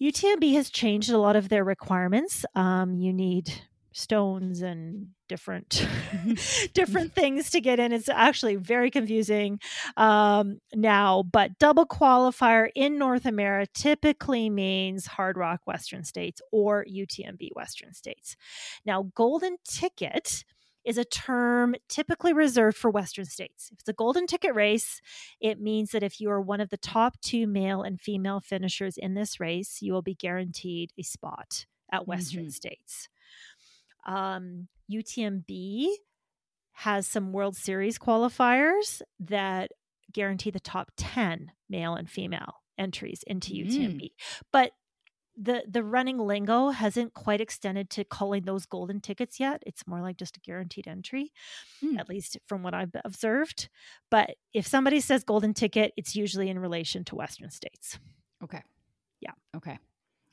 UTMB has changed a lot of their requirements. Um, you need stones and different different things to get in it's actually very confusing um, now but double qualifier in north america typically means Hardrock western states or utmb western states now golden ticket is a term typically reserved for Western states. If it's a golden ticket race, it means that if you are one of the top two male and female finishers in this race, you will be guaranteed a spot at Western mm-hmm. states. Um, UTMB has some World Series qualifiers that guarantee the top 10 male and female entries into mm. UTMB. But the the running lingo hasn't quite extended to calling those golden tickets yet. It's more like just a guaranteed entry, mm. at least from what I've observed. But if somebody says golden ticket, it's usually in relation to Western states. Okay. Yeah. Okay.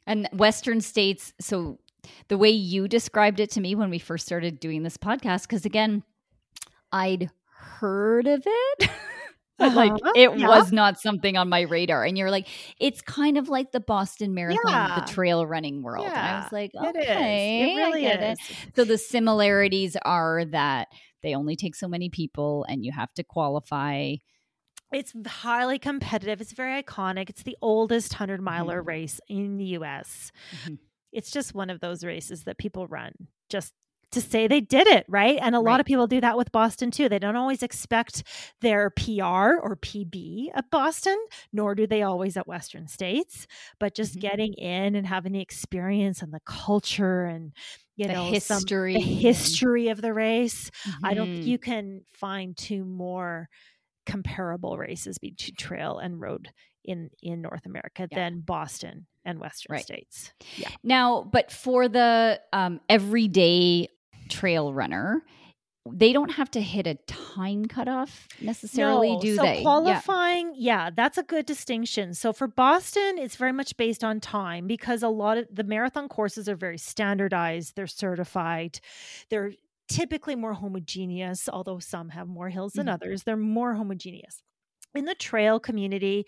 And Western states, so the way you described it to me when we first started doing this podcast, because again, I'd heard of it. like uh-huh. it yeah. was not something on my radar. And you're like, it's kind of like the Boston Marathon, yeah. the trail running world. Yeah. And I was like, okay, it, it really is. It. So the similarities are that they only take so many people, and you have to qualify. It's highly competitive. It's very iconic. It's the oldest hundred miler mm-hmm. race in the U.S. Mm-hmm it's just one of those races that people run just to say they did it, right? And a right. lot of people do that with Boston too. They don't always expect their PR or PB at Boston, nor do they always at Western States, but just mm-hmm. getting in and having the experience and the culture and you the know history some, the history of the race. Mm-hmm. I don't think mm-hmm. you can find two more comparable races between trail and road in in North America yeah. than Boston and Western right. states. Yeah. Now, but for the um, everyday trail runner, they don't have to hit a time cutoff necessarily, no. do so they? Qualifying, yeah. yeah, that's a good distinction. So for Boston, it's very much based on time because a lot of the marathon courses are very standardized. They're certified. They're typically more homogeneous, although some have more hills than mm-hmm. others. They're more homogeneous. In the trail community,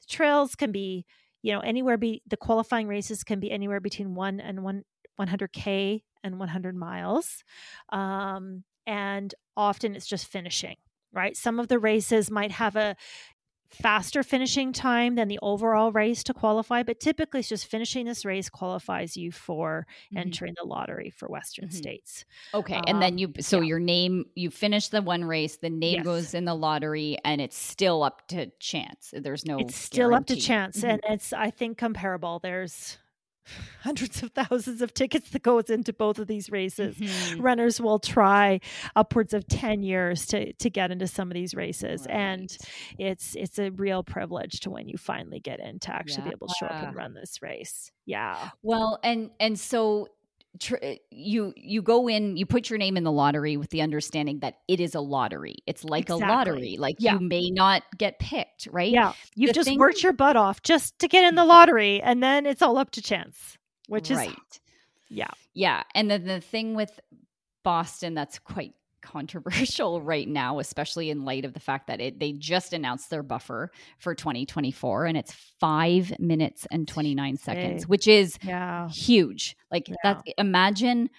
the trails can be you know anywhere be the qualifying races can be anywhere between 1 and 1 100k and 100 miles um, and often it's just finishing right? Some of the races might have a faster finishing time than the overall race to qualify, but typically it's just finishing this race qualifies you for mm-hmm. entering the lottery for Western mm-hmm. states. Okay. Um, and then um, you, so yeah. your name, you finish the one race, the name yes. goes in the lottery and it's still up to chance. There's no, it's still guarantee. up to chance. Mm-hmm. And it's, I think, comparable. There's, hundreds of thousands of tickets that goes into both of these races. Mm-hmm. Runners will try upwards of 10 years to to get into some of these races right. and it's it's a real privilege to when you finally get in to actually yeah. be able to show up and run this race. Yeah. Well, and and so tr- eh, you you go in you put your name in the lottery with the understanding that it is a lottery. It's like exactly. a lottery. Like yeah. you may not get picked right? Yeah. You've the just thing- worked your butt off just to get in the lottery and then it's all up to chance which is right. Yeah. Yeah. And then the thing with boston that's quite controversial right now, especially in light of the fact that it, they just announced their buffer for 2024 and it's five minutes and 29 seconds, which is yeah. huge. Like yeah. that, imagine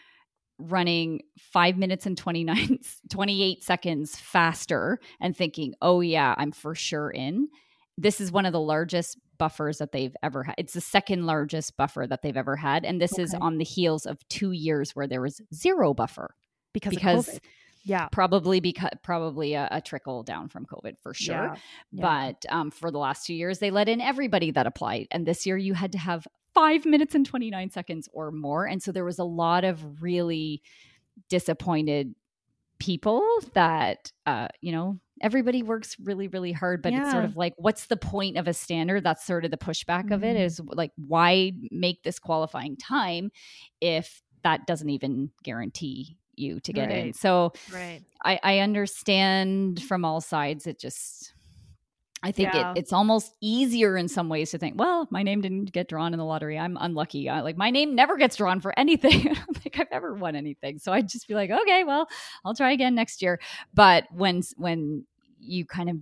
running five minutes and 29, 28 seconds faster and thinking, oh, yeah, I'm for sure in. This is one of the largest buffers that they've ever had. It's the second largest buffer that they've ever had. And this okay. is on the heels of two years where there was zero buffer because, because yeah probably because probably a, a, trickle down from covid for sure yeah. Yeah. but um, for the last two years they let in everybody that applied and this year you had to have five minutes and 29 seconds or more and so there was a lot of really disappointed people that uh, you know everybody works really really hard but yeah. it's sort of like what's the point of a standard that's sort of the pushback mm-hmm. of it mm-hmm. like why make this qualifying time if that doesn't even guarantee you to get right. in. So right. I, I understand from all sides. It just I think yeah. it, it's almost easier in some ways to think, well, my name didn't get drawn in the lottery. I'm unlucky. I, like my name never gets drawn for anything. I don't think I've ever won anything. So I'd just be like, okay, well, I'll try again next year. But when when you kind of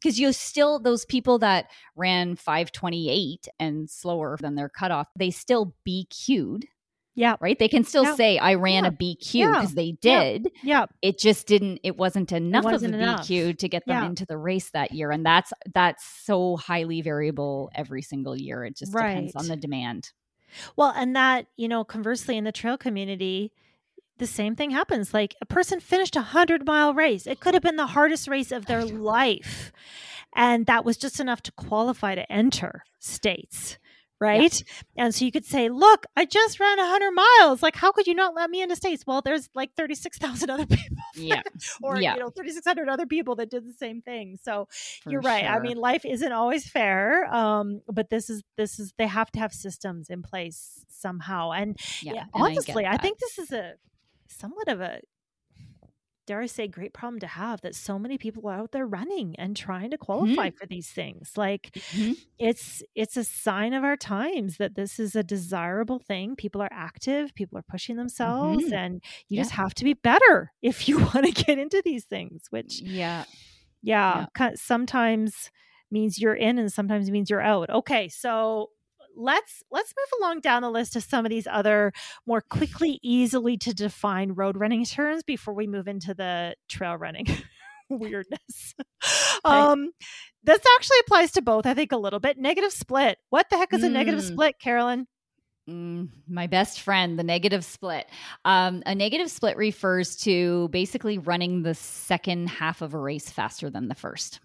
because you still those people that ran 528 and slower than their cutoff, they still BQ'd yeah. Right. They can still yeah. say I ran yeah. a BQ because yeah. they did. Yeah. It just didn't, it wasn't enough it wasn't of a enough. BQ to get them into the race that year. And that's, that's so highly variable every single year. It just right. depends on the demand. Well, and that, you know, conversely in the trail community, the same thing happens. Like a person finished a hundred mile race. It could have been the hardest race of their life. And that was just enough to qualify to enter states right? Yeah. And so you could say, "Look, I just ran 100 miles. Like how could you not let me into states?" Well, there's like 36,000 other people. Yeah. or yeah. you know, 3600 other people that did the same thing. So For you're right. Sure. I mean, life isn't always fair. Um, but this is this is they have to have systems in place somehow. And yeah, yeah honestly, I, I think this is a somewhat of a dare I say, great problem to have that so many people are out there running and trying to qualify mm-hmm. for these things. Like mm-hmm. it's it's a sign of our times that this is a desirable thing. People are active, people are pushing themselves, mm-hmm. and you yeah. just have to be better if you want to get into these things. Which yeah, yeah, yeah. sometimes means you're in and sometimes means you're out. Okay, so let's let's move along down the list of some of these other more quickly easily to define road running terms before we move into the trail running weirdness um this actually applies to both i think a little bit negative split what the heck is a negative mm. split carolyn Mm, my best friend, the negative split. Um, a negative split refers to basically running the second half of a race faster than the first.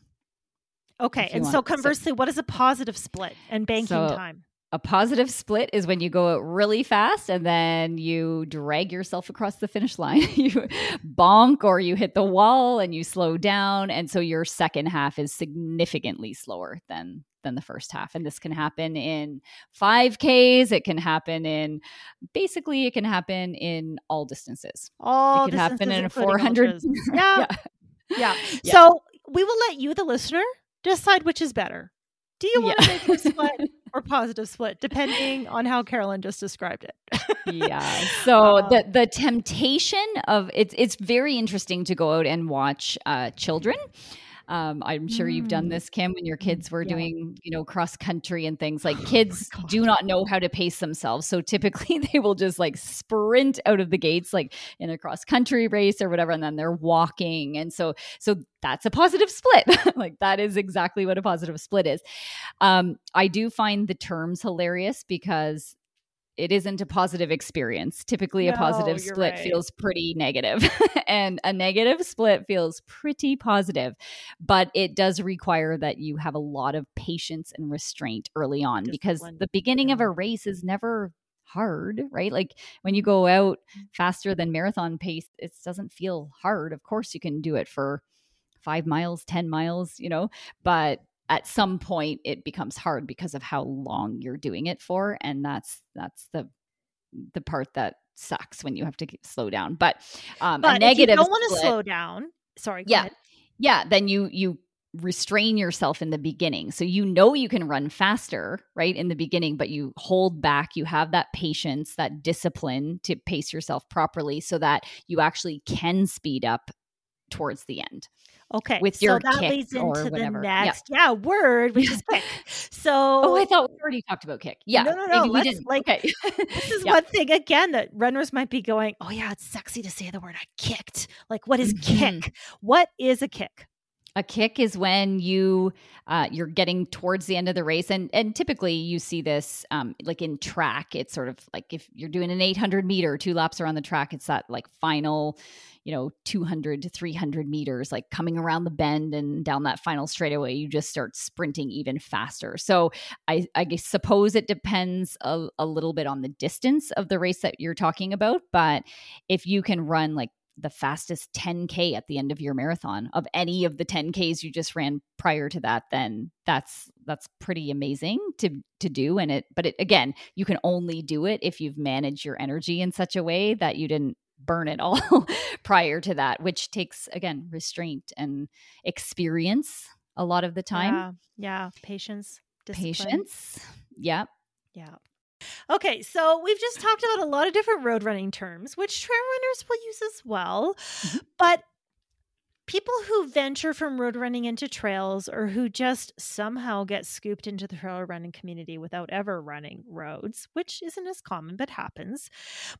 Okay. And so conversely, so, what is a positive split and banking so, time? A positive split is when you go out really fast and then you drag yourself across the finish line. you bonk or you hit the wall and you slow down. And so your second half is significantly slower than than the first half. And this can happen in 5Ks. It can happen in basically it can happen in all distances. All it can happen in a 400. Yeah. yeah. yeah. So we will let you, the listener, decide which is better. Do you want yeah. to make a split or positive split, depending on how Carolyn just described it? yeah. So um, the the temptation of it's it's very interesting to go out and watch uh, children um, I'm sure you've done mm. this, Kim, when your mm, kids were yeah. doing, you know, cross country and things. Like oh kids oh do not know how to pace themselves. So typically they will just like sprint out of the gates, like in a cross country race or whatever, and then they're walking. And so, so that's a positive split. like that is exactly what a positive split is. Um, I do find the terms hilarious because it isn't a positive experience. Typically, no, a positive split right. feels pretty negative, and a negative split feels pretty positive. But it does require that you have a lot of patience and restraint early on because the beginning of a race is never hard, right? Like when you go out faster than marathon pace, it doesn't feel hard. Of course, you can do it for five miles, 10 miles, you know, but at some point it becomes hard because of how long you're doing it for and that's that's the the part that sucks when you have to slow down. But um but a negative if you don't want to slow down sorry yeah. ahead. yeah then you you restrain yourself in the beginning. So you know you can run faster right in the beginning but you hold back you have that patience that discipline to pace yourself properly so that you actually can speed up towards the end Okay. With your so that leads into the next yeah. yeah. word, which is kick. So Oh, I thought we already talked about kick. Yeah. No, no, no. We didn't. Like okay. this is one thing again that runners might be going, Oh yeah, it's sexy to say the word I kicked. Like what is mm-hmm. kick? What is a kick? A kick is when you uh, you're getting towards the end of the race, and and typically you see this um, like in track. It's sort of like if you're doing an 800 meter, two laps around the track. It's that like final you know 200 to 300 meters like coming around the bend and down that final straightaway you just start sprinting even faster so i i suppose it depends a, a little bit on the distance of the race that you're talking about but if you can run like the fastest 10k at the end of your marathon of any of the 10ks you just ran prior to that then that's that's pretty amazing to to do and it but it again you can only do it if you've managed your energy in such a way that you didn't burn it all prior to that, which takes, again, restraint and experience a lot of the time. Yeah, yeah. patience, discipline. patience. Yep. Yeah. Okay, so we've just talked about a lot of different road running terms, which trail runners will use as well. Mm-hmm. But people who venture from road running into trails or who just somehow get scooped into the trail running community without ever running roads, which isn't as common but happens,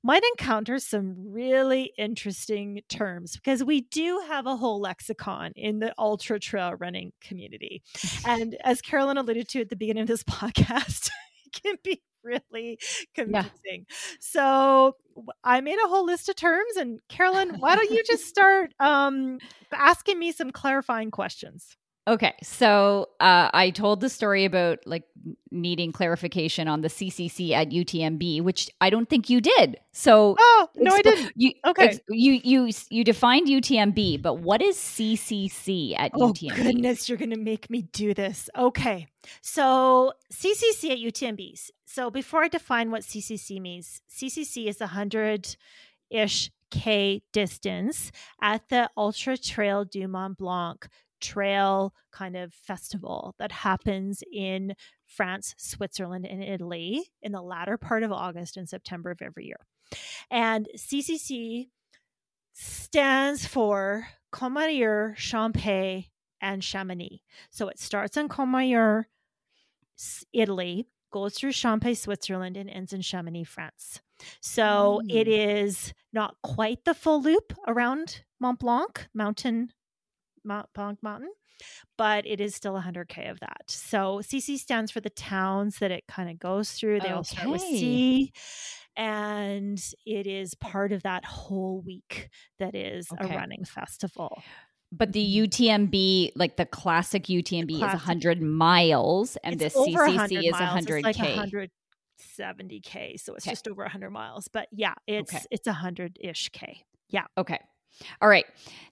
might encounter some really interesting terms because we do have a whole lexicon in the ultra trail running community. And as Carolyn alluded to at the beginning of this podcast, it can be really confusing. Yeah. So I made a whole list of terms, and Carolyn, why don't you just start um, asking me some clarifying questions? Okay, so uh, I told the story about like needing clarification on the CCC at UTMB, which I don't think you did. So, oh no, I didn't. You, okay, you you you defined UTMB, but what is CCC at UTMB? oh, UTMB? Goodness, you're going to make me do this. Okay, so CCC at UTMB. So before I define what CCC means, CCC is a hundred ish K distance at the Ultra Trail du Mont Blanc trail kind of festival that happens in France, Switzerland, and Italy in the latter part of August and September of every year. And CCC stands for Courmayeur, Champex, and Chamonix. So it starts in Courmayeur, Italy, goes through Champex, Switzerland, and ends in Chamonix, France. So mm. it is not quite the full loop around Mont Blanc, mountain Mont Blanc Mountain, but it is still 100K of that. So CC stands for the towns that it kind of goes through. They okay. all start with C. And it is part of that whole week that is okay. a running festival. But the UTMB, like the classic UTMB, classic. is 100 miles, and it's this CCC is 100 like 170k, so it's okay. just over 100 miles. But yeah, it's okay. it's 100 ish k. Yeah. Okay. All right.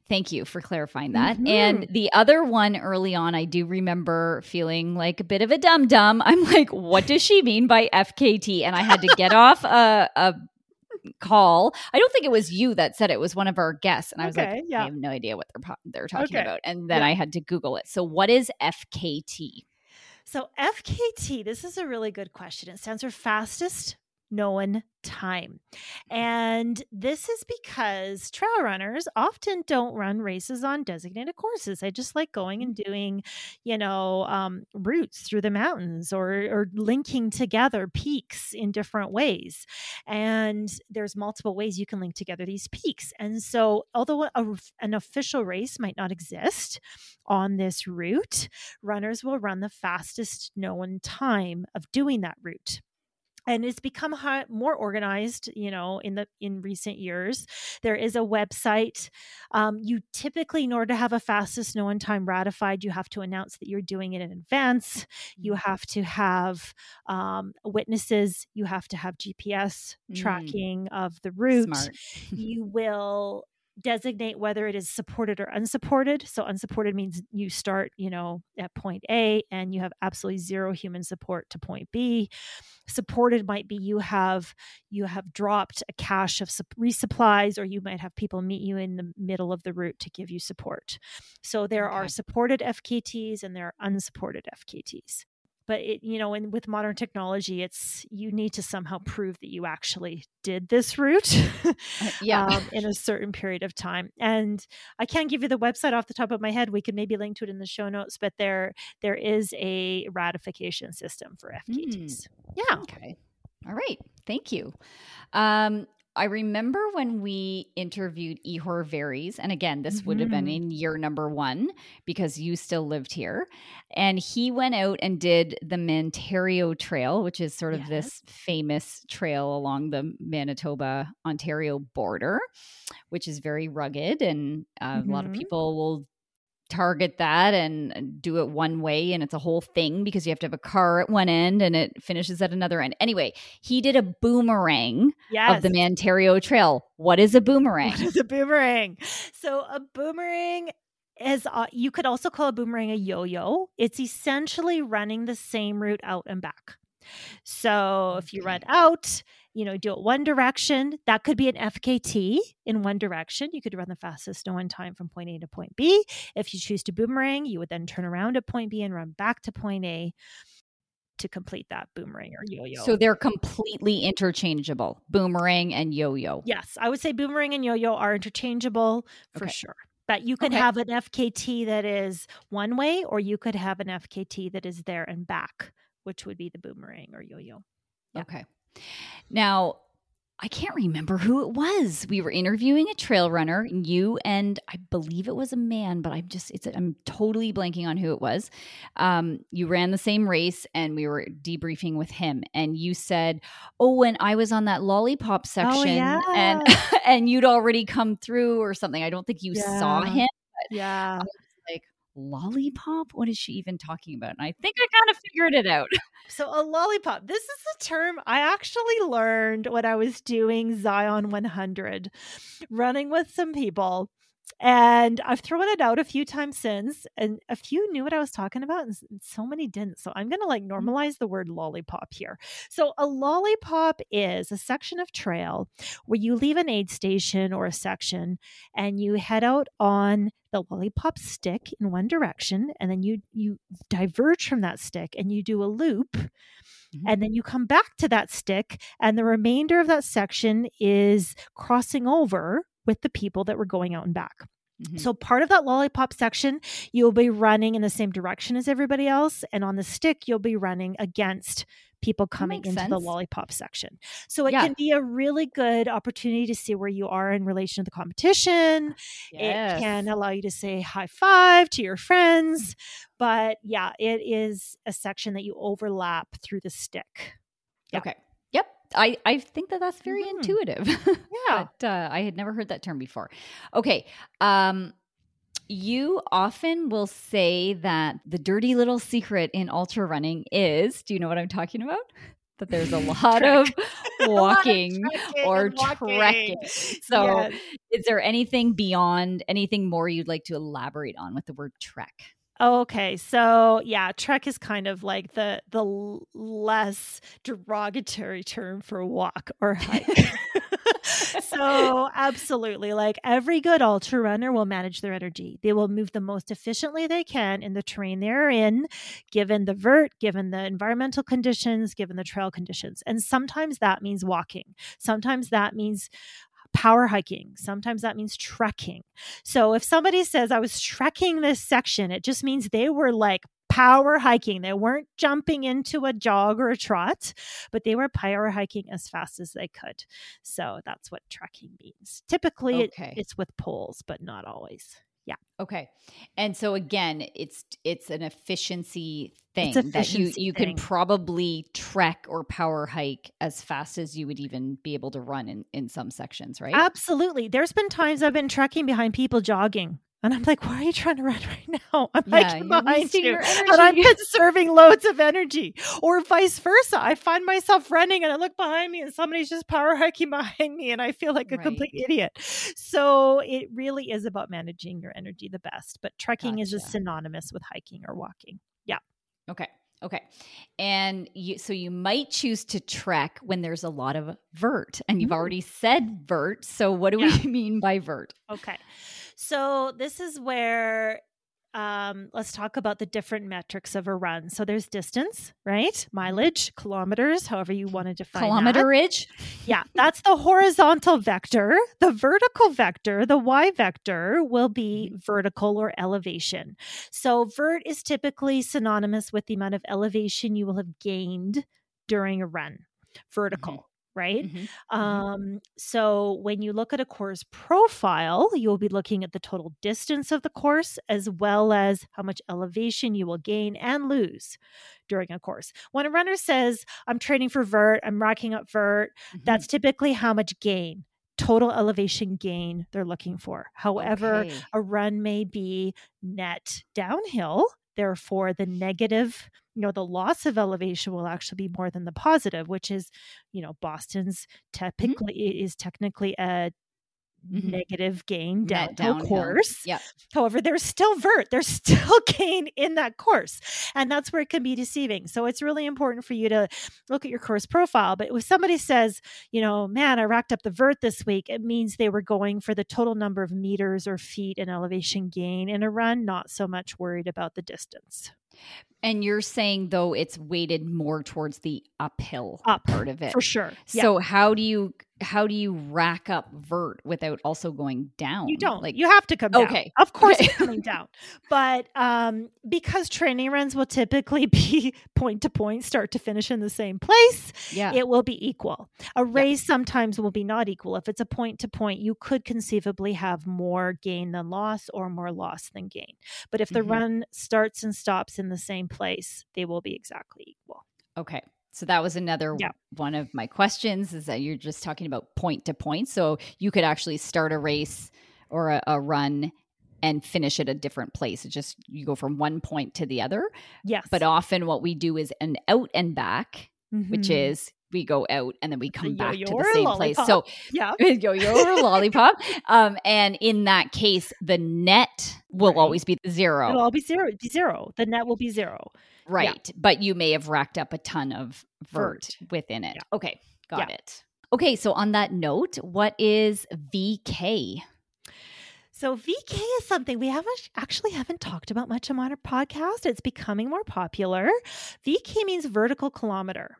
Thank you for clarifying that. Mm-hmm. And the other one early on, I do remember feeling like a bit of a dum dum. I'm like, what does she mean by FKT? And I had to get off a, a call. I don't think it was you that said it, it was one of our guests, and I was okay, like, yeah. I have no idea what they're they're talking okay. about. And then yeah. I had to Google it. So, what is FKT? So, FKT, this is a really good question. It stands for fastest known time. And this is because trail runners often don't run races on designated courses. I just like going and mm-hmm. doing, you know, um, routes through the mountains or, or linking together peaks in different ways. And there's multiple ways you can link together these peaks. And so, although a, an official race might not exist on this route, runners will run the fastest known time of doing that route and it's become more organized you know in the in recent years. There is a website um, you typically in order to have a fastest known time ratified you have to announce that you're doing it in advance. You mm. have to have um, witnesses. You have to have gps mm. tracking of the route. You will designate whether it is supported or unsupported. So unsupported means you start, you know, at point A and you have absolutely zero human support to point B. Supported might be you have you have dropped a cache of resupplies or you might have people meet you in the middle of the route to give you support. So there okay. are supported FKTs and there are unsupported FKTs but it you know and with modern technology it's you need to somehow prove that you actually did this route uh, yeah. um, in a certain period of time. And i can't give you the website off the top of my head. We can maybe link to it in the show notes but there there is a ratification system for fkts mm. yeah. Okay. All right. Thank you. Um, I remember when we interviewed Ihor Verys, and again, this mm-hmm. would have been mm-hmm. in year number one because you still lived here. And he went out and did the Mantario Trail, which is sort of yes. this famous trail along the Manitoba Ontario border, which is very rugged. And uh, mm-hmm. a lot of mm-hmm. people will target that and do it one way and it's a whole thing because you have to have a car at one end and it finishes at another end. Anyway, he did a boomerang yes. of the Mantario Trail. What is a boomerang? What is a boomerang? So a boomerang is uh, you could also call a boomerang a yo-yo. It's essentially running the same route out and back. So if you run out, you know, do it one direction. That could be an FKT in one direction. You could run the fastest known time from point A to point B. If you choose to boomerang, you would then turn around at point B and run back to point A to complete that boomerang or yo-yo. So they're completely interchangeable, boomerang and yo-yo. Yes, I would say boomerang and yo-yo are interchangeable for okay. sure. But you could okay. have an FKT that is one way, or you could have an FKT that is there and back, which would be the boomerang or yo-yo. Yeah. Okay. Now, I can't remember who it was. We were interviewing a trail runner, you and I believe it was a man, but I'm just it's I'm totally blanking on who it was. Um, you ran the same race, and we were debriefing with him, and you said, "Oh, when I was on that lollipop oh, section, oh, yeah. and and you'd already come through or something. I don't think you yeah. saw him. yeah, lollipop? What is she even talking about? And I think I kind of figured it out. So, a lollipop, this is a term I actually learned when I was doing Zion 100, running with some people. And I've thrown it out a few times since, and a few knew what I was talking about, and so many didn't. So I'm going to like mm-hmm. normalize the word lollipop here. So a lollipop is a section of trail where you leave an aid station or a section and you head out on the lollipop stick in one direction, and then you you diverge from that stick and you do a loop. Mm-hmm. And then you come back to that stick, and the remainder of that section is crossing over with the people that were going out and back. Mm-hmm. So, part of that lollipop section, you'll be running in the same direction as everybody else. And on the stick, you'll be running against people coming into sense. the lollipop section. So, it yeah. can be a really good opportunity to see where you are in relation to the competition. Yes. It can allow you to say high five to your friends. But yeah, it is a section that you overlap through the stick. Yeah. Okay. I, I think that that's very mm-hmm. intuitive. Yeah. but uh, I had never heard that term before. Okay. Um, you often will say that the dirty little secret in ultra running is do you know what I'm talking about? That there's a lot of walking or trekking. So, yes. is there anything beyond anything more you'd like to elaborate on with the word trek? Oh, okay, so yeah, trek is kind of like the the less derogatory term for walk or hike. so absolutely, like every good ultra runner will manage their energy. They will move the most efficiently they can in the terrain they're in, given the vert, given the environmental conditions, given the trail conditions. And sometimes that means walking. Sometimes that means power hiking. Sometimes that means trekking. So if somebody says, I was trekking this section, it just means they were like power hiking. They weren't jumping into a jog or a trot, but they were power hiking as fast as they could. So that's what trekking means. Typically, okay. it, it's with poles, but not always. Yeah. Okay. And so again, it's it's an efficiency thing that you you thing. can probably trek or power hike as fast as you would even be able to run in in some sections, right? Absolutely. There's been times I've been trekking behind people jogging and I'm like, why are you trying to run right now? I'm yeah, like behind you. And I'm conserving loads of energy. Or vice versa. I find myself running and I look behind me and somebody's just power hiking behind me and I feel like a right. complete idiot. So it really is about managing your energy the best. But trekking gotcha. is just synonymous with hiking or walking. Yeah. Okay. Okay. And you so you might choose to trek when there's a lot of vert. And you've mm-hmm. already said vert. So what do yeah. we mean by vert? Okay. So this is where um, let's talk about the different metrics of a run. So there's distance, right? Mileage, kilometers, however you want to define kilometerage. That. Yeah, that's the horizontal vector. The vertical vector, the y vector, will be mm-hmm. vertical or elevation. So vert is typically synonymous with the amount of elevation you will have gained during a run. Vertical. Mm-hmm right? Mm-hmm. mm-hmm. Um, so when you look at a course profile, you'll be looking at the total distance of the course as well as how much elevation you will gain and lose during a course. When a runner says, I'm training for vert, I'm racking up vert, mm-hmm. that's typically how much gain total elevation gain they're looking for. However, okay. a run may be net downhill Therefore, the negative, you know, the loss of elevation will actually be more than the positive, which is, you know, Boston's typically mm-hmm. is technically a mm-hmm. negative gain downhill, downhill. course. Yeah. However, there's still vert, there's still gain in that course. And that's where it can be deceiving. So it's really important for you to look at your course profile. But if somebody says, you know, man, I racked up the vert this week, it means they were going for the total number of meters or feet in elevation gain in a run, not so much worried about the distance. And you're saying though it's weighted more towards the uphill up part of it. For sure. So yeah. how do you how do you rack up vert without also going down? You don't. Like you have to come down. Okay. Of course okay. coming down. But um because training runs will typically be point to point, start to finish in the same place, yeah. it will be equal. A race yeah. sometimes will be not equal. If it's a point to point, you could conceivably have more gain than loss or more loss than gain. But if the mm-hmm. run starts and stops in the same place, they will be exactly equal. Okay. So that was another yeah. one of my questions is that you're just talking about point to point. So you could actually start a race or a, a run and finish at a different place. It just you go from one point to the other. Yes. But often what we do is an out and back, mm-hmm. which is we go out and then we come back to the same place. So yeah, yo yo lollipop. Um, and in that case, the net will right. always be zero. It'll all be zero. Be zero. The net will be zero. Right. Yeah. But you may have racked up a ton of vert, vert. within it. Yeah. Okay. Got yeah. it. Okay. So on that note, what is VK? So VK is something we haven't actually haven't talked about much on our podcast. It's becoming more popular. VK means vertical kilometer.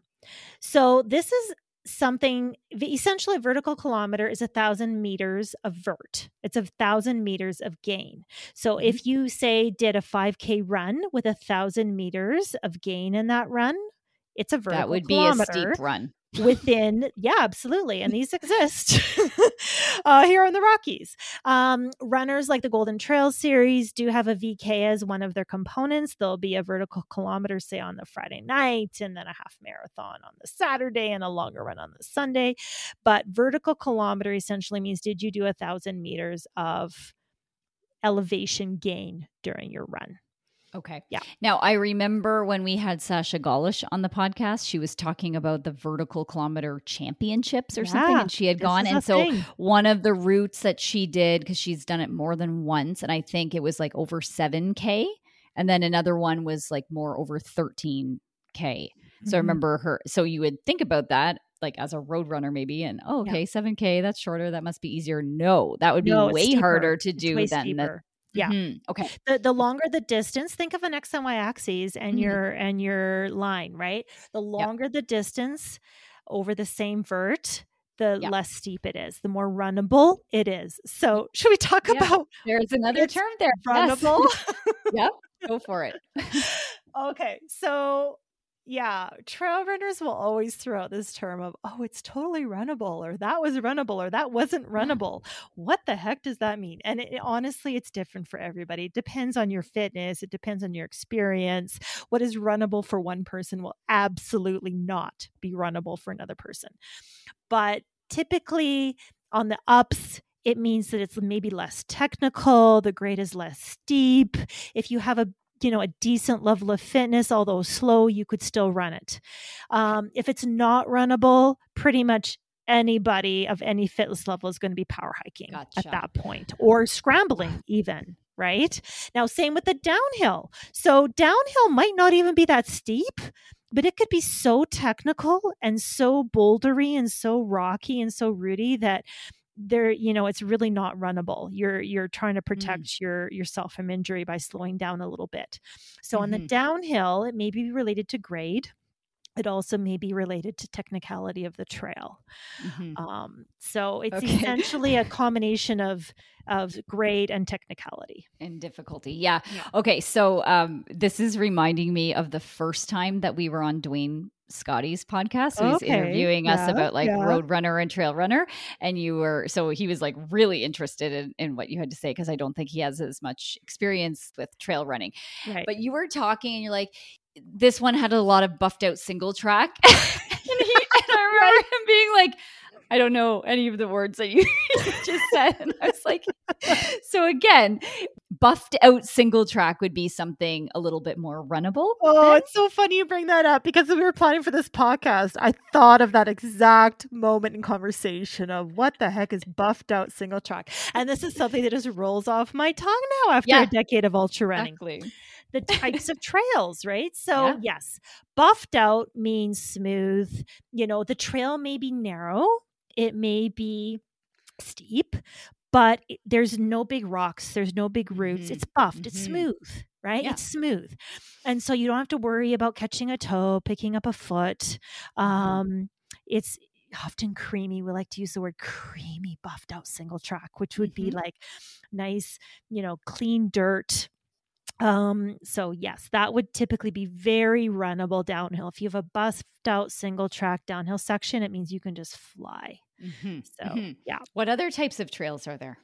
So this is something essentially a vertical kilometer is a thousand meters of vert it's a thousand meters of gain so mm-hmm. if you say did a 5k run with a thousand meters of gain in that run it's a vertical that would be a steep run. within yeah absolutely and these exist uh, here in the rockies. Um, runners like the golden trail series do have a vk as one of their components. There'll be a vertical kilometer say on the friday night and then a half marathon on the saturday and a longer run on the sunday. But vertical kilometer essentially means did you do a thousand meters of elevation gain during your run Okay. Yeah. Now, I remember when we had Sasha Gollish on the podcast, she was talking about the vertical kilometer championships or yeah, something, and she had gone. And so, thing. one of the routes that she did, because she's done it more than once, and I think it was like over 7K. And then another one was like more over 13K. So, mm-hmm. I remember her. So, you would think about that like as a road runner maybe and oh okay yeah. 7k that's shorter that must be easier no that would be no, way harder to do than the yeah. Mm-hmm. Okay. The the longer the distance, think of an x and y axes and mm-hmm. your and your line, right? The longer yep. the distance over the same vert, the yep. less steep it is, the more runnable it is. So, should we talk yeah. about There's another term there. Runnable. Yes. yep. Go for it. okay. So, yeah, trail runners will always throw out this term of, oh, it's totally runnable, or that was runnable, or that wasn't runnable. What the heck does that mean? And it, honestly, it's different for everybody. It depends on your fitness, it depends on your experience. What is runnable for one person will absolutely not be runnable for another person. But typically, on the ups, it means that it's maybe less technical, the grade is less steep. If you have a you know a decent level of fitness although slow you could still run it. Um, if it's not runnable pretty much anybody of any fitness level is going to be power hiking gotcha. at that point or scrambling even right? Now same with the downhill. So downhill might not even be that steep but it could be so technical and so bouldery and so rocky and so rooty that there you know it's really not runnable you're you're trying to mm. protect mm. your yourself from injury by slowing down a little bit so mm-hmm. on the mm-hmm. downhill it may be related to grade it also may be related to technicality of the trail mm-hmm. um, so it's okay. essentially a combination of of grade and technicality and difficulty yeah, yeah. okay so um, this is reminding me of the first time that we were on Duane Scotti's podcast. So he's okay. interviewing yeah, us about like yeah. road runner and trail runner. And you were, so he was like really interested in, in what you had to say because I don't think he has as much experience with trail running. Right. But you were talking and you're like, this one had a lot of buffed out single track. and, he, and I remember right. him being like, I don't know any of the words that you just said. And I was like, so again, buffed out single track would be something a little bit more runnable. Oh, then. it's so funny you bring that up because we were planning for this podcast. I thought of that exact moment in conversation of what the heck is buffed out single track. And this is something that just rolls off my tongue now after yeah, a decade of ultra running. Exactly. The types of trails, right? So, yeah. yes, buffed out means smooth. You know, the trail may be narrow, it may be steep, but there's no big rocks, there's no big roots. Mm-hmm. It's buffed, mm-hmm. it's smooth, right? Yeah. It's smooth. And so you don't have to worry about catching a toe, picking up a foot. Mm-hmm. Um, it's often creamy. We like to use the word creamy, buffed out single track, which would be mm-hmm. like nice, you know, clean dirt. Um, so yes, that would typically be very runnable downhill. If you have a buffed out single track downhill section, it means you can just fly. Mm-hmm. So, mm-hmm. yeah. What other types of trails are there?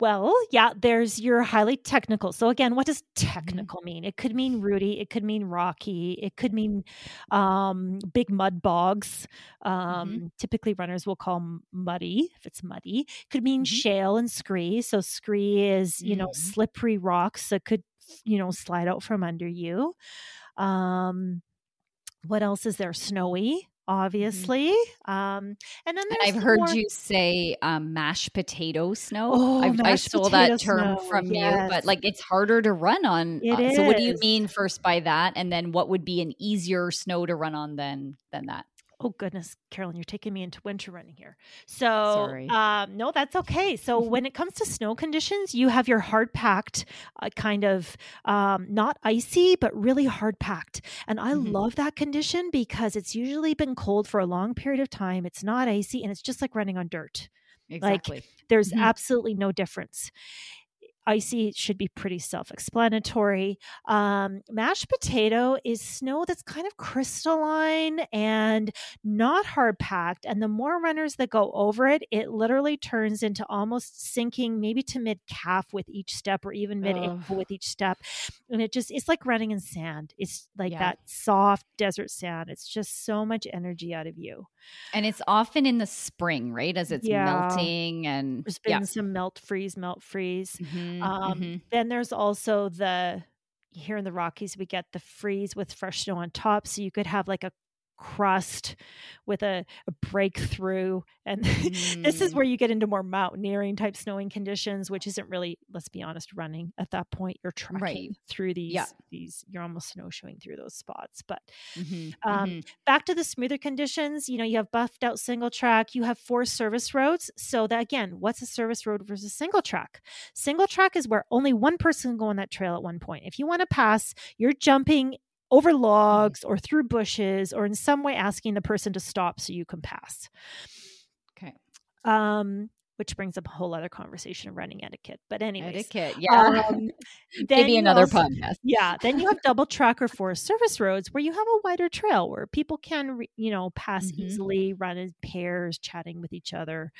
Well, yeah, there's your highly technical. So again, what does mm-hmm. technical mm-hmm. mean? It could mean rooty, it could mean rocky, it could mean um, big mud bogs. Mm-hmm. Um, mm-hmm. Typically, runners will call muddy if it's muddy. It could mean mm-hmm. shale and scree. So scree is you know slippery rocks that could you know slide out from under you. Um, what else is there? Snowy. Mm-hmm. obviously. Mm-hmm. Um, and then I've heard more... you say um, mashed potato snow. Oh, i stole that term snow. from yes. you, but like it's harder to run on. Uh, so, what do you mean first by that? And then, what would be an easier snow to run on than than that? Oh goodness carolyn you're taking me into winter running here. So um, no that's okay. So when it comes to snow conditions you have your hard packed uh, kind of um, not icy but really hard packed. And i mm-hmm. love that condition because it's usually been cold for a long period of time. It's not icy and it's just like running on dirt. Exactly. like there's mm-hmm. absolutely no difference icy should be pretty self-explanatory um, mashed potato is snow that's kind of crystalline and not hard packed and the more runners that go over it it literally turns into almost sinking maybe to mid calf with each step or even mid ankle with each step and it just it's like running in sand it's like yeah. that soft desert sand it's just so much energy out of you and it's often in the spring right as it's yeah. melting and there's been yeah. some melt freeze melt freeze mm-hmm. Mm-hmm, um, mm-hmm. Then there's also the here in the Rockies, we get the freeze with fresh snow on top. So you could have like a crust with a, a breakthrough and mm. this is where mm. you get into more mountaineering type snowing conditions which isn't really let's be honest running at that point you're trekking right. through these yeah. these you're almost snowshoeing through those spots but mm-hmm. Um, mm-hmm. back to the smoother conditions you know you have buffed out single track you have four service roads so that again what's a service road versus single track single track is where only one person can go on that trail at one point if you want to pass you're jumping over mm-hmm. logs or through bushes or in some way asking the person to stop so you can pass. Okay. Um, which brings up a whole other conversation of running etiquette. But anyway, etiquette, yeah. Um, Maybe another also, podcast. Yeah. Then you have double track or forest service roads where you have a wider trail where people can, you know, pass mm-hmm. easily, run in pairs, chatting with each other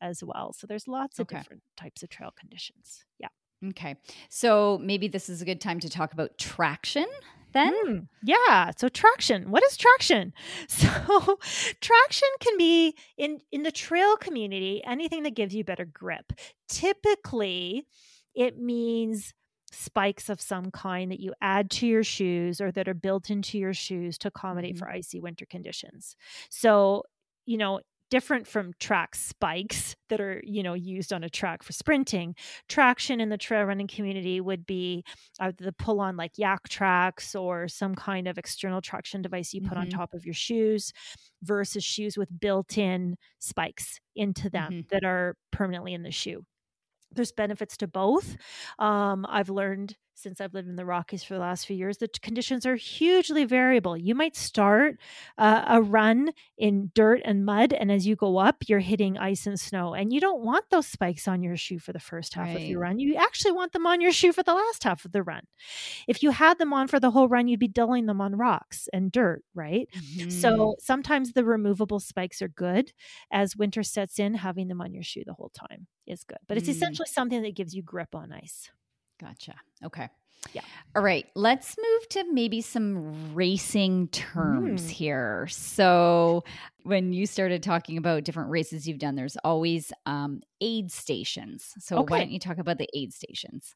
as well. So there's lots of okay. different types of trail conditions. Yeah. Okay. So maybe this is a good time to talk about traction then? Mm, yeah. So traction. What is traction? So traction can be in in the trail community anything that gives you better grip. Typically, it means spikes of some kind that you add to your shoes or that are built into your shoes to accommodate mm-hmm. for icy winter conditions. So, you know, different from track spikes that are you know used on a track for sprinting traction in the trail running community would be uh, the pull on like Yaktrax or some kind of external traction device you put mm-hmm. on top of your shoes versus shoes with built-in spikes into them mm-hmm. that are permanently in the shoe there's benefits to both um, i've learned since I've lived in the Rockies for the last few years, the conditions are hugely variable. You might start uh, a run in dirt and mud, and as you go up, you're hitting ice and snow. And you don't want those spikes on your shoe for the first half right. of your run. You actually want them on your shoe for the last half of the run. If you had them on for the whole run, you'd be dulling them on rocks and dirt, right? Mm-hmm. So sometimes the removable spikes are good. As winter sets in, having them on your shoe the whole time is good. But it's mm. Essentially something that gives you grip on ice. Gotcha. Okay. Yeah. All right, let's move to maybe some racing terms mm. here. So, when you started talking about different races you've done, there's always um, aid stations. So, okay. why don't you talk about the aid stations?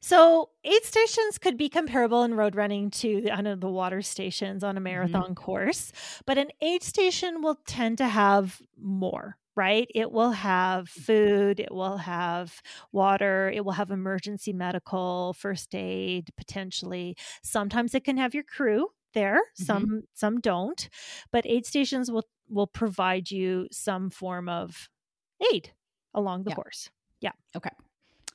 So, aid stations could be comparable in road running to the, know, the water stations on a mm-hmm. marathon mm-hmm. course, but an aid station will tend to have more right? It will have food, it will have water, it will have emergency medical, first aid potentially. Sometimes it can have your crew there, mm-hmm. some some don't, but aid stations will will provide you some form of aid along the yeah. course. Yeah. Okay.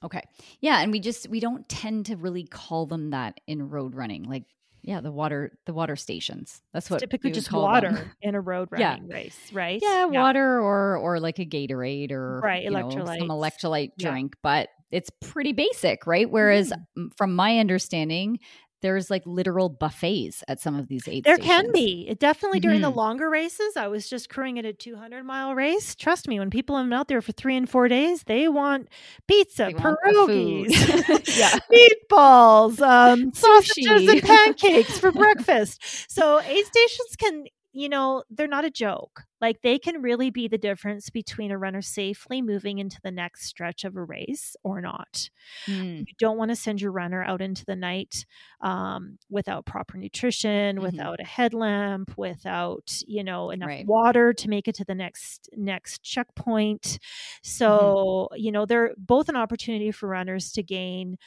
Okay. Yeah, and we just we don't tend to really call them that in road running. Like yeah, the water the water stations. That's what typically just water them. in a road running yeah. race, right? Yeah, yeah, water or or like a Gatorade or right electrolyte, some electrolyte drink, yeah. but it's pretty basic, right? Whereas mm. from my understanding, there's like literal buffets at some of these aid stations. there stations. can be it definitely during mm-hmm. the longer races i was just crewing at a 200 mile race trust me when people are out there for three and four days they want pizza they pierogies want yeah. meatballs um, sausages and pancakes for breakfast so aid stations can you know, they're not a joke. Like they can really be the difference between a runner safely moving into the next stretch of a race or not. Mm. You don't want to send your runner out into the night um, without proper nutrition, mm-hmm. without a headlamp, without you know enough right. water to make it to the next next checkpoint. Mm-hmm. So mm-hmm. you know they're both an opportunity for runners to gain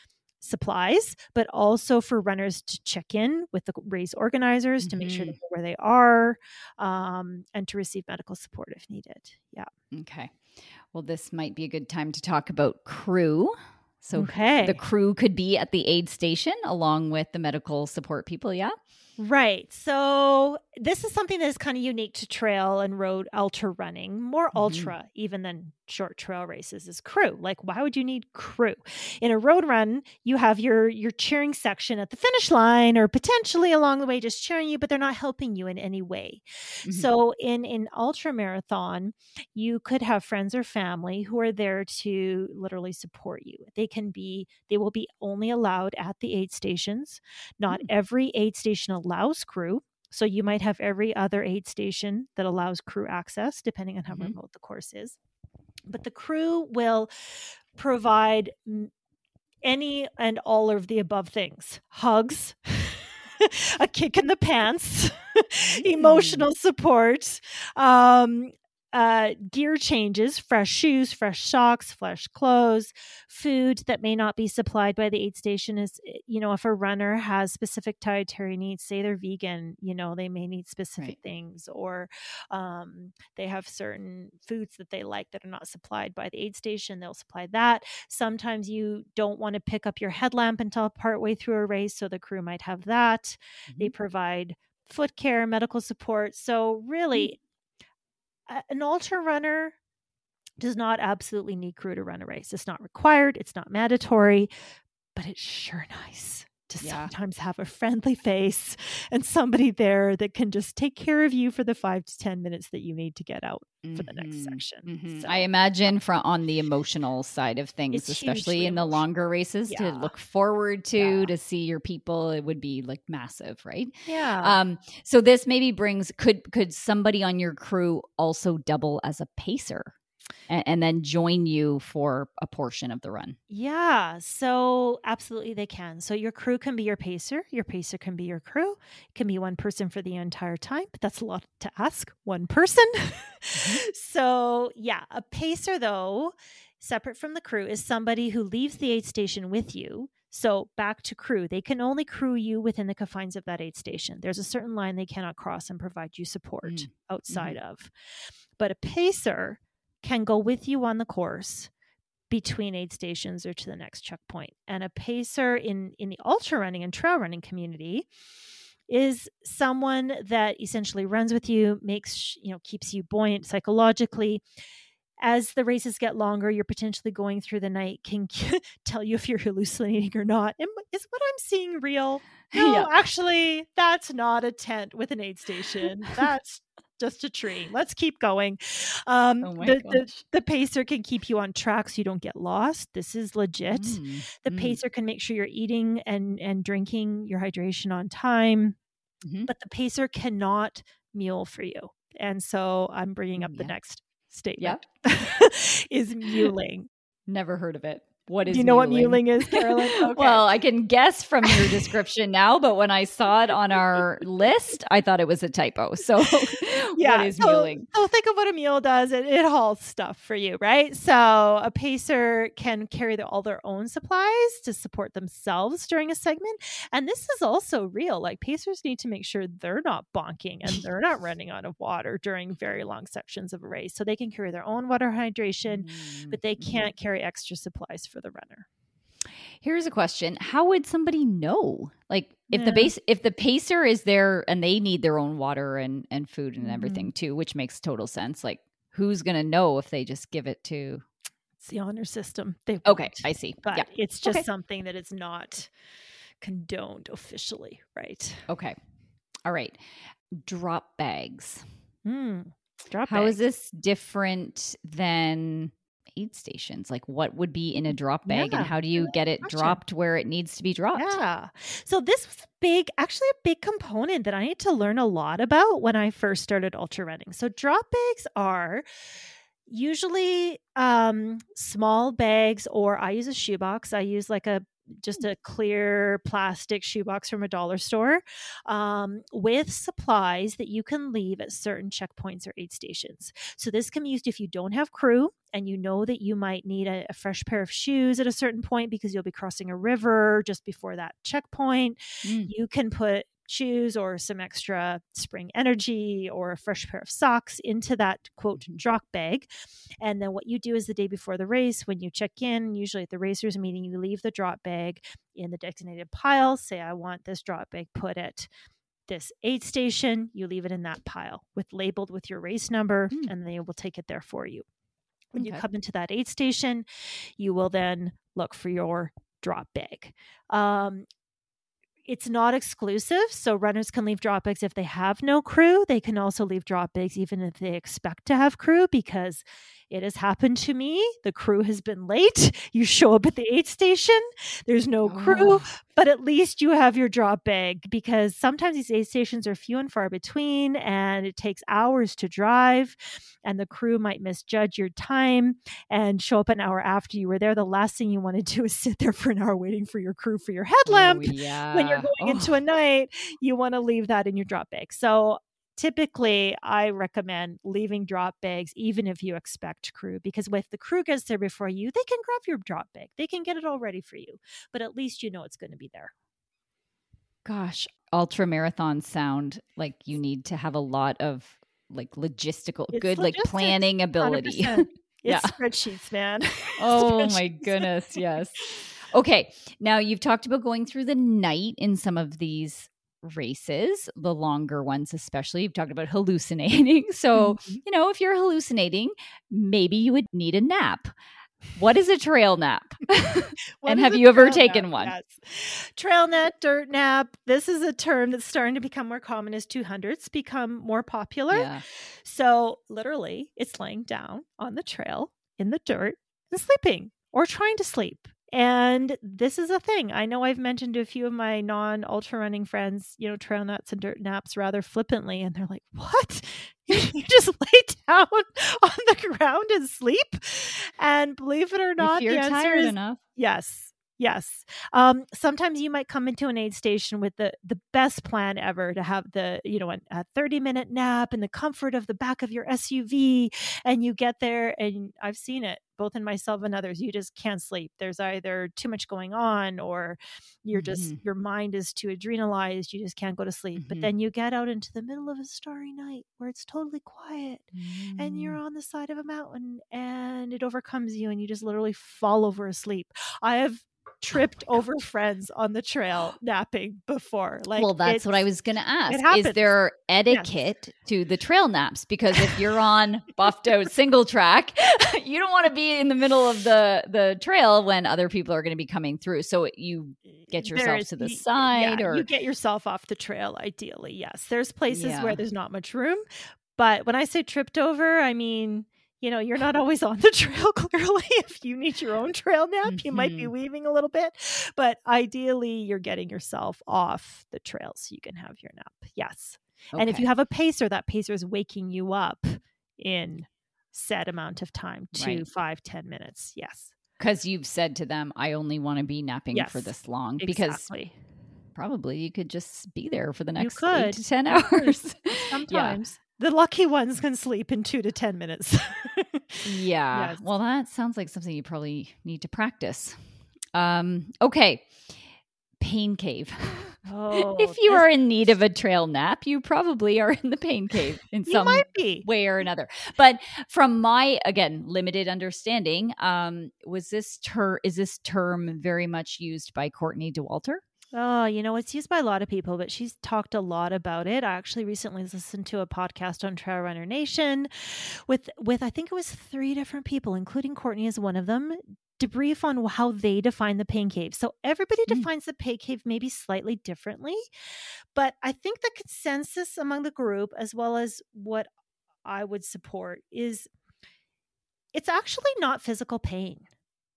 supplies, but also for runners to check in with the race organizers mm-hmm. to make sure they mm-hmm. know where they are um, and to receive medical support if needed. Yeah. Okay. Well, this might be a good time to talk about crew. So okay. the crew could be at the aid station along with the medical support people. Yeah. Right. So this is something that is kind of unique to trail and road ultra running, more mm-hmm. ultra even than short trail races is crew. Like why would you need crew? In a road run, you have your your cheering section at the finish line or potentially along the way just cheering you, but they're not helping you in any way. Mm-hmm. So in an ultra marathon, you could have friends or family who are there to literally support you. They can be they will be only allowed at the aid stations. Not mm-hmm. every aid station allows crew. So you might have every other aid station that allows crew access, depending on how mm-hmm. remote the course is. But the crew will provide any and all of the above things. Hugs, a kick in the pants, emotional support, um, uh, gear changes, fresh shoes, fresh socks, fresh clothes, food that may not be supplied by the aid station is, eh, you know, if a runner has specific dietary needs, say they're vegan, you know, they may need specific right. things, or um, they have certain foods that they like that are not supplied by the aid station, they'll supply that. Sometimes you don't want to pick up your headlamp until partway through a race, so the crew might have that. Mm-hmm. They provide foot care, medical support. So, really, mm an ultra runner does not absolutely need crew to run a race. It's not required, it's not mandatory, but it's sure nice to yeah. sometimes have a friendly face and somebody there that can just take care of you for the five to 10 minutes that you need to get out mm-hmm. for the next mm-hmm. section. Mm-hmm. So, I imagine from on the emotional side of things, especially in the longer races yeah. to look forward to, yeah. to see your people, it would be like massive, right? Yeah. Um, so this maybe brings, could, could somebody on your crew also double as a pacer? And, and, then join you for a portion of the run. Yeah, so absolutely they can. So your crew can be your pacer, your pacer can be your crew. It can be one person for the entire time, but that's a lot to ask. One person. Mm-hmm. so, yeah, a pacer though, separate from the crew is somebody who leaves the aid station with you so back to crew, they can only crew you within the confines of that aid station. There's a certain line they cannot cross and provide you support mm. outside mm-hmm. of. But a pacer can go with you on the course between aid stations or to the next checkpoint. And a pacer in in the ultra running and trail running community is someone that essentially runs with you, makes you know keeps you buoyant psychologically. As the races get longer, you're potentially going through the night can tell you if you're hallucinating or not. Is what I'm seeing real? No, yeah. actually, that's not a tent with an aid station. That's just a tree. Let's keep going. Um, Oh the, the, the pacer can keep you on track so you don't get lost. This is legit. Mm, The mm. pacer can make sure you're eating and and drinking your hydration on time, Mhm. but the pacer cannot mule for you. And so I'm bringing up the Yeah. next statement is muling. Never heard of it. What is Do you know what muling? muling is, Carolyn? Okay. Well, I can guess from your description now, but when I saw it on our list, I thought it was a typo. So, yeah, what is so, muling? So think of what a mule does. It, it hauls stuff for you, right? So a pacer can carry their, all their own supplies to support themselves during a segment. And this is also real. Like pacers need to make sure they're not bonking and they're not running out of water during very long sections of a race. So they can carry their own water hydration, but mm, they mm-hmm. can't carry extra supplies for the runner. Here's a question: How would somebody know? Like, if the base, if the pacer is there and they need their own water and and food and Mhm. everything too, which makes total sense. Like, who's gonna know if they just give it to? It's the honor system. They Okay, won't. I see. but yeah. it's just Okay. something that is not condoned officially, right? Okay. All right. Drop bags. Mm. Drop How is bag. this different than aid stations? Like, what would be in a drop bag, Yeah, and how do you get it question. dropped where it needs to be dropped? Yeah. So this was a big, actually a big component that I need to learn a lot about when I first started ultra running. So drop bags are usually um small bags or I use a shoebox. I use like a just a clear plastic shoebox from a dollar store um, with supplies that you can leave at certain checkpoints or aid stations. So this can be used if you don't have crew and you know that you might need a, a fresh pair of shoes at a certain point because you'll be crossing a river just before that checkpoint. Mm. You can put shoes or some extra spring energy or a fresh pair of socks into that quote drop bag. And then what you do is the day before the race, when you check in, usually at the racers meeting, you leave the drop bag in the designated pile. Say, I want this drop bag put at this aid station. You leave it in that pile with labeled with your race number, Mm. and they will take it there for you. When you come into that aid station, you will then look for your drop bag. Um, it's not exclusive, so runners can leave drop bags if they have no crew. They can also leave drop bags even if they expect to have crew because it has happened to me. The crew has been late. You show up at the aid station, there's no crew, Oh. but at least you have your drop bag because sometimes these aid stations are few and far between and it takes hours to drive and the crew might misjudge your time and show up an hour after you were there. The last thing you want to do is sit there for an hour waiting for your crew for your headlamp Oh, yeah. when you're going Oh. into a night, you want to leave that in your drop bag. So typically I recommend leaving drop bags even if you expect crew because if the crew gets there before you, they can grab your drop bag. They can get it all ready for you. But at least you know it's going to be there. Gosh, ultra marathons sound like you need to have a lot of like logistical, It's good like planning ability. 100%. Yeah. Spreadsheets, man. oh my goodness, yes. Okay, now you've talked about going through the night in some of these races, the longer ones especially. You've talked about hallucinating. So, Mhm. you know, if you're hallucinating, maybe you would need a nap. What is a trail nap? And have you ever taken nap? one? Yes. Trail nap, dirt nap. This is a term that's starting to become more common as 200s become more popular. Yeah. So, literally, it's laying down on the trail in the dirt and sleeping or trying to sleep. And this is a thing. I know I've mentioned to a few of my non ultra running friends, you know, trail nuts and dirt naps rather flippantly. And they're like, what? you just lay down on the ground and sleep? And believe it or not, if you're tired is enough. Yes. Yes. Um, sometimes you might come into an aid station with the the best plan ever to have the, you know, an, a 30 minute nap in the comfort of the back of your SUV. And you get there and I've seen it both in myself and others. You just can't sleep. There's either too much going on or you're just Mhm. your mind is too adrenalized. You just can't go to sleep. But Mhm. then you get out into the middle of a starry night where it's totally quiet and you're Mm. on the side of a mountain and it overcomes you and you just literally fall over asleep. I have tripped over friends on the trail napping before. Like well, that's what I was going to ask. Is there etiquette to the trail naps? Because if you're on buffed out single track, you don't want to be in the middle of the the trail when other people are going to be coming through. So you get eh, yourself is- to the side yeah, or- you get yourself off the trail ideally. Yes. There's places Yeah. where there's not much room. But when I say tripped over, I mean, you know, you're not always on the trail clearly. if you need your own trail nap, mm-hmm. you might be mm-hmm. weaving a little bit. But ideally, you're getting yourself off the trail so you can have your nap. Yes. Okay. And if you have a pacer, that pacer is waking you up in set amount of time two, right. five, ten minutes. Yes. Because you've said to them, I only want to be napping yes, for this long. Exactly. Because probably you could just be there for the next eight to 10 hours. Sometimes. The lucky ones can sleep in two to 10 minutes. yeah. Yes. Well, that sounds like something you probably need to practice. Um, okay. Pain cave. Oh, if you are in need of a trail nap, you probably are in the pain cave in some way or another. But from my again limited understanding, um, was this term is this term very much used by Courtney Dauwalter? Oh, you know, it's used by a lot of people, but she's talked a lot about it. I actually recently listened to a podcast on Trail Runner Nation with with I think it was three different people, including Courtney as one of them, debrief on how they define the pain cave. So everybody mm. defines the pain cave maybe slightly differently, but I think the consensus among the group, as well as what I would support, is it's actually not physical pain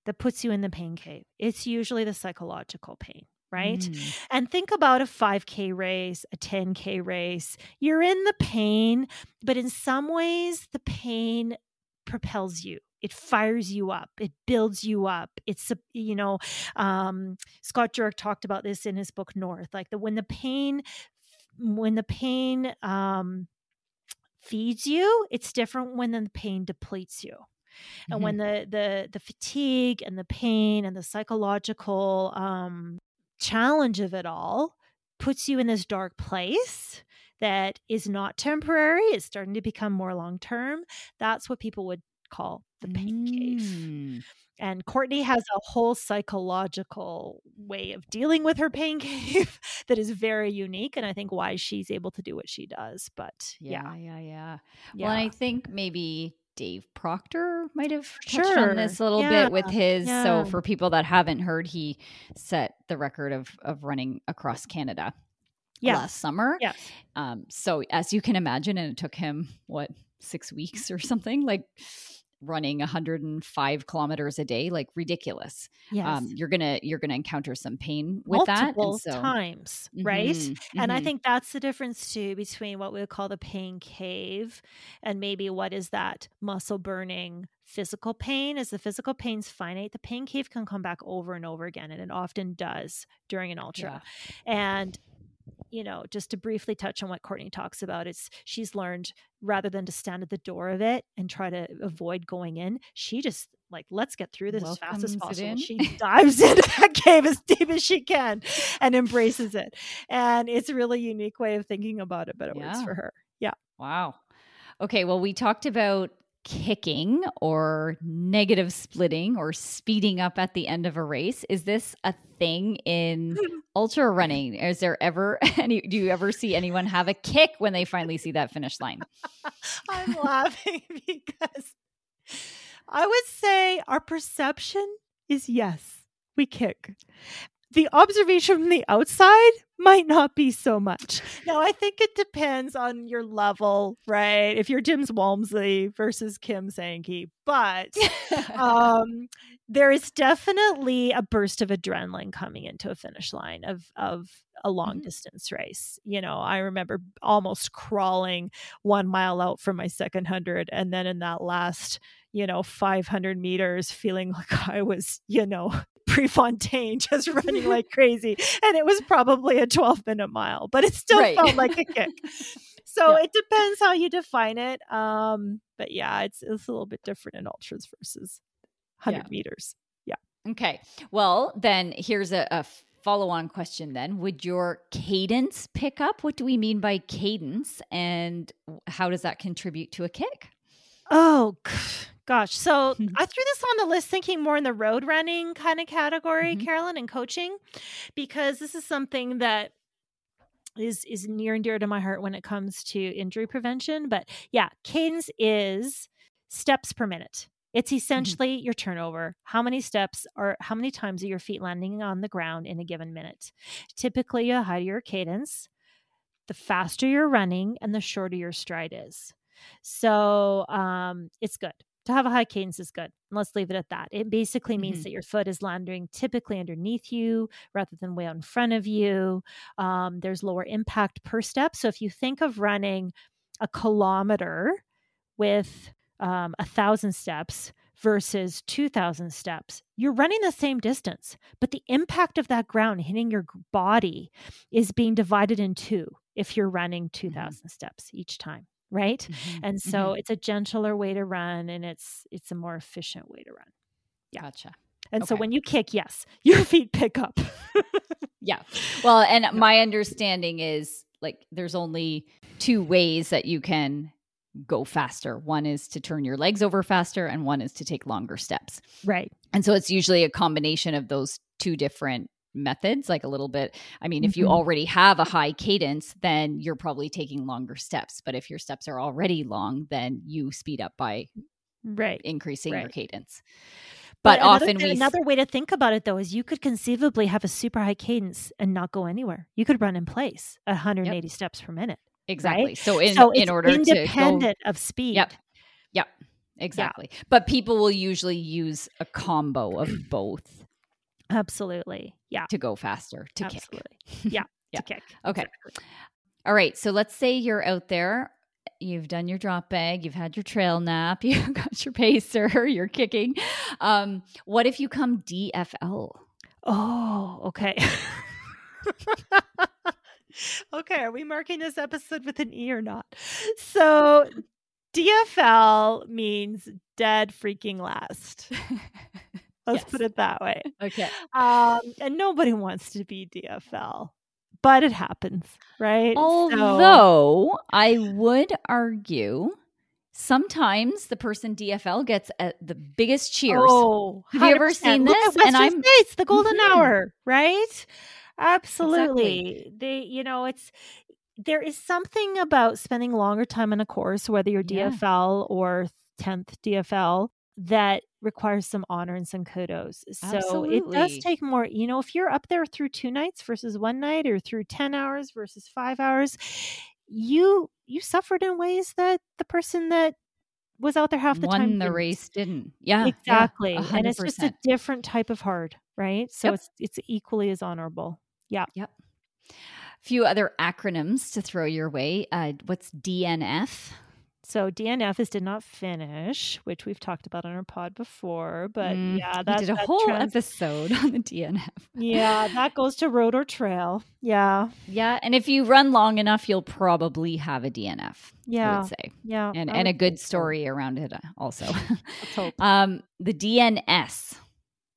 that puts you in the pain cave. It's usually the psychological pain right? Mm. And think about a 5K race, a 10K race. You're in the pain, but in some ways, the pain propels you it fires you up it builds you up it's you know um, scott jurek talked about this in his book north like the when the pain when the pain um, feeds you it's different when the pain depletes you and mm-hmm. when the the the fatigue and the pain and the psychological um, challenge of it all puts you in this dark place that is not temporary it's starting to become more long term that's what people would call the pain mm. cave. And Courtney has a whole psychological way of dealing with her pain cave that is very unique. And I think why she's able to do what she does. But yeah, yeah, yeah. yeah. Well, I think maybe Dave Proctor might have touched sure. on this a little yeah. bit with his. Yeah. So for people that haven't heard, he set the record of of running across Canada yes. last summer. Yes. Um, so as you can imagine, and it took him what six weeks or something like running 105 kilometers a day like ridiculous um, yes. um you're gonna you're gonna encounter some pain with Multiple that so, times right mm-hmm, mm-hmm. and i mm-hmm. think that's the difference too between what we would call the pain cave and maybe what is that muscle burning physical pain is the physical pain's finite the pain cave can come back over and over again and it often does during an ultra yeah. and you know, just to briefly touch on what Courtney talks about, it's she's learned rather than to stand at the door of it and try to avoid going in, she just like, let's get through this Welcomes as fast as possible. She dives into that cave as deep as she can and embraces it. And it's a really unique way of thinking about it, but it yeah. works for her. Yeah. Wow. Okay. Well, we talked about kicking or negative splitting or speeding up at the end of a race. Is this a thing in ultra running? Is there ever any do you ever see anyone have a kick when they finally see that finish line? I'm laughing because I would say our perception is yes, we kick the observation from the outside might not be so much. Now, I think it depends on your level, right? If you're Jim's Walmsley versus Kim Sankey, but um, there is definitely a burst of adrenaline coming into a finish line of of a long mm-hmm. distance race. You know, I remember almost crawling one mile out from my second hundred, and then in that last you know 500 meters feeling like i was you know Prefontaine just running like crazy. And it was probably a 12 minute mile, but it still right. felt like a kick. So yeah. it depends how you define it. Um, but yeah, it's, it's a little bit different in ultras versus 100 yeah. meters. Yeah. Okay. Well, then here's a, a follow on question then. Would your cadence pick up? What do we mean by cadence? And how does that contribute to a kick? Oh, Gosh, so I threw this on the list thinking more in the road running kind of category, mm-hmm. Carolyn, and coaching, because this is something that is is near and dear to my heart when it comes to injury prevention. But yeah, cadence is steps per minute. It's mm-hmm. essentially mm-hmm. your turnover. How many steps are how many times are your feet landing on the ground in a given minute? Typically, the higher your cadence, the faster you're running and the shorter your stride is. So um, it's good to have a high cadence is good. Let's leave it at that. It basically means mm-hmm. that your foot is landing typically underneath you rather than way out in front of you. Um, there's lower impact per step. So if you think of running a kilometer with um, a thousand steps versus 2000 steps, you're running the same distance, but the impact of that ground hitting your body is being divided in two if you're running 2000 mm-hmm. steps each time right? Mm-hmm. and so mm-hmm. it's a gentler way to run and it's it's a more efficient way to run. Yeah. Gotcha. And okay. so when you kick yes your feet pick up. Yeah. Well and my understanding is like there's only two ways that you can go faster. One is to turn your legs over faster and one is to take longer steps. Right. And so it's usually a combination of those two different methods like a little bit i mean mm-hmm. if you mm-hmm. already have a high cadence then you're probably taking longer steps but if your steps are already long then you speed up by right increasing right. your cadence but, but often another, we another way to think about it though is you could conceivably have a super high cadence and not go anywhere you could run in place at 180 yep. steps per minute exactly right? so in so in order independent to go, of speed yep yep exactly yeah. but people will usually use a combo of both Absolutely. Yeah. To go faster, to Absolutely. kick. Yeah. yeah. To kick. Okay. Exactly. All right. So let's say you're out there, you've done your drop bag, you've had your trail nap, you've got your pacer, you're kicking. Um, what if you come DFL? Oh, okay. okay, are we marking this episode with an E or not? So DFL means dead freaking last. Let's yes. put it that way. Okay. Um, and nobody wants to be DFL, but it happens, right? Although so, I would argue sometimes the person DFL gets uh, the biggest cheers. Oh, have you ever seen this? and I'm States, the golden mm-hmm. hour, right? Absolutely. Exactly. They, you know, it's there is something about spending longer time in a course, whether you're DFL yeah. or 10th DFL, that requires some honor and some kudos. So Absolutely. it does take more, you know, if you're up there through two nights versus one night or through 10 hours versus 5 hours, you you suffered in ways that the person that was out there half the Won time the didn't. race didn't. Yeah. Exactly. Yeah, and it's just a different type of hard, right? So yep. it's it's equally as honorable. Yeah. Yep. A few other acronyms to throw your way. Uh, what's DNF? So DNF is did not finish, which we've talked about on our pod before. But mm, yeah, that we did a that whole trans- episode on the DNF. yeah, that goes to road or trail. Yeah, yeah, and if you run long enough, you'll probably have a DNF. Yeah, I would say. Yeah, and and a good story around it uh, also. um, the DNS.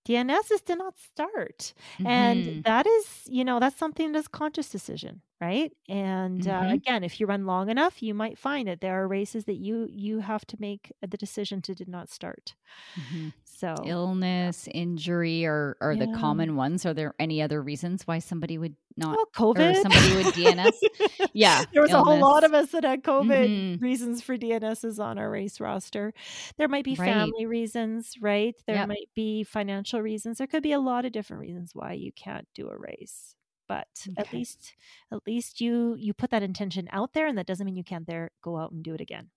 DNS is did not start, mm-hmm. and that is you know that's something that's conscious decision right and uh, mm-hmm. uh, again if you run long enough you might find that there are races that you you have to make the decision to did not start mm-hmm. So illness injury are are yeah. the common ones are there any other reasons why somebody would not well, covid somebody would dns yeah there was illness. a whole lot of us that had covid mm-hmm. reasons for dns's on our race roster there might be right. family reasons right there yep. might be financial reasons there could be a lot of different reasons why you can't do a race but okay. at least at least you you put that intention out there and that doesn't mean you can't there go out and do it again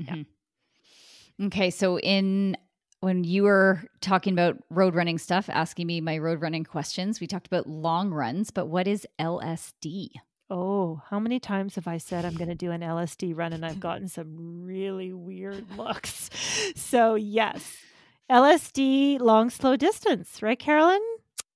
mm-hmm. yeah. okay so in when you were talking about road running stuff asking me my road running questions we talked about long runs but what is lsd Oh, how many times have I said I'm going to do an LSD run and I've gotten some really weird looks? So, yes, LSD long slow distance, right, Carolyn?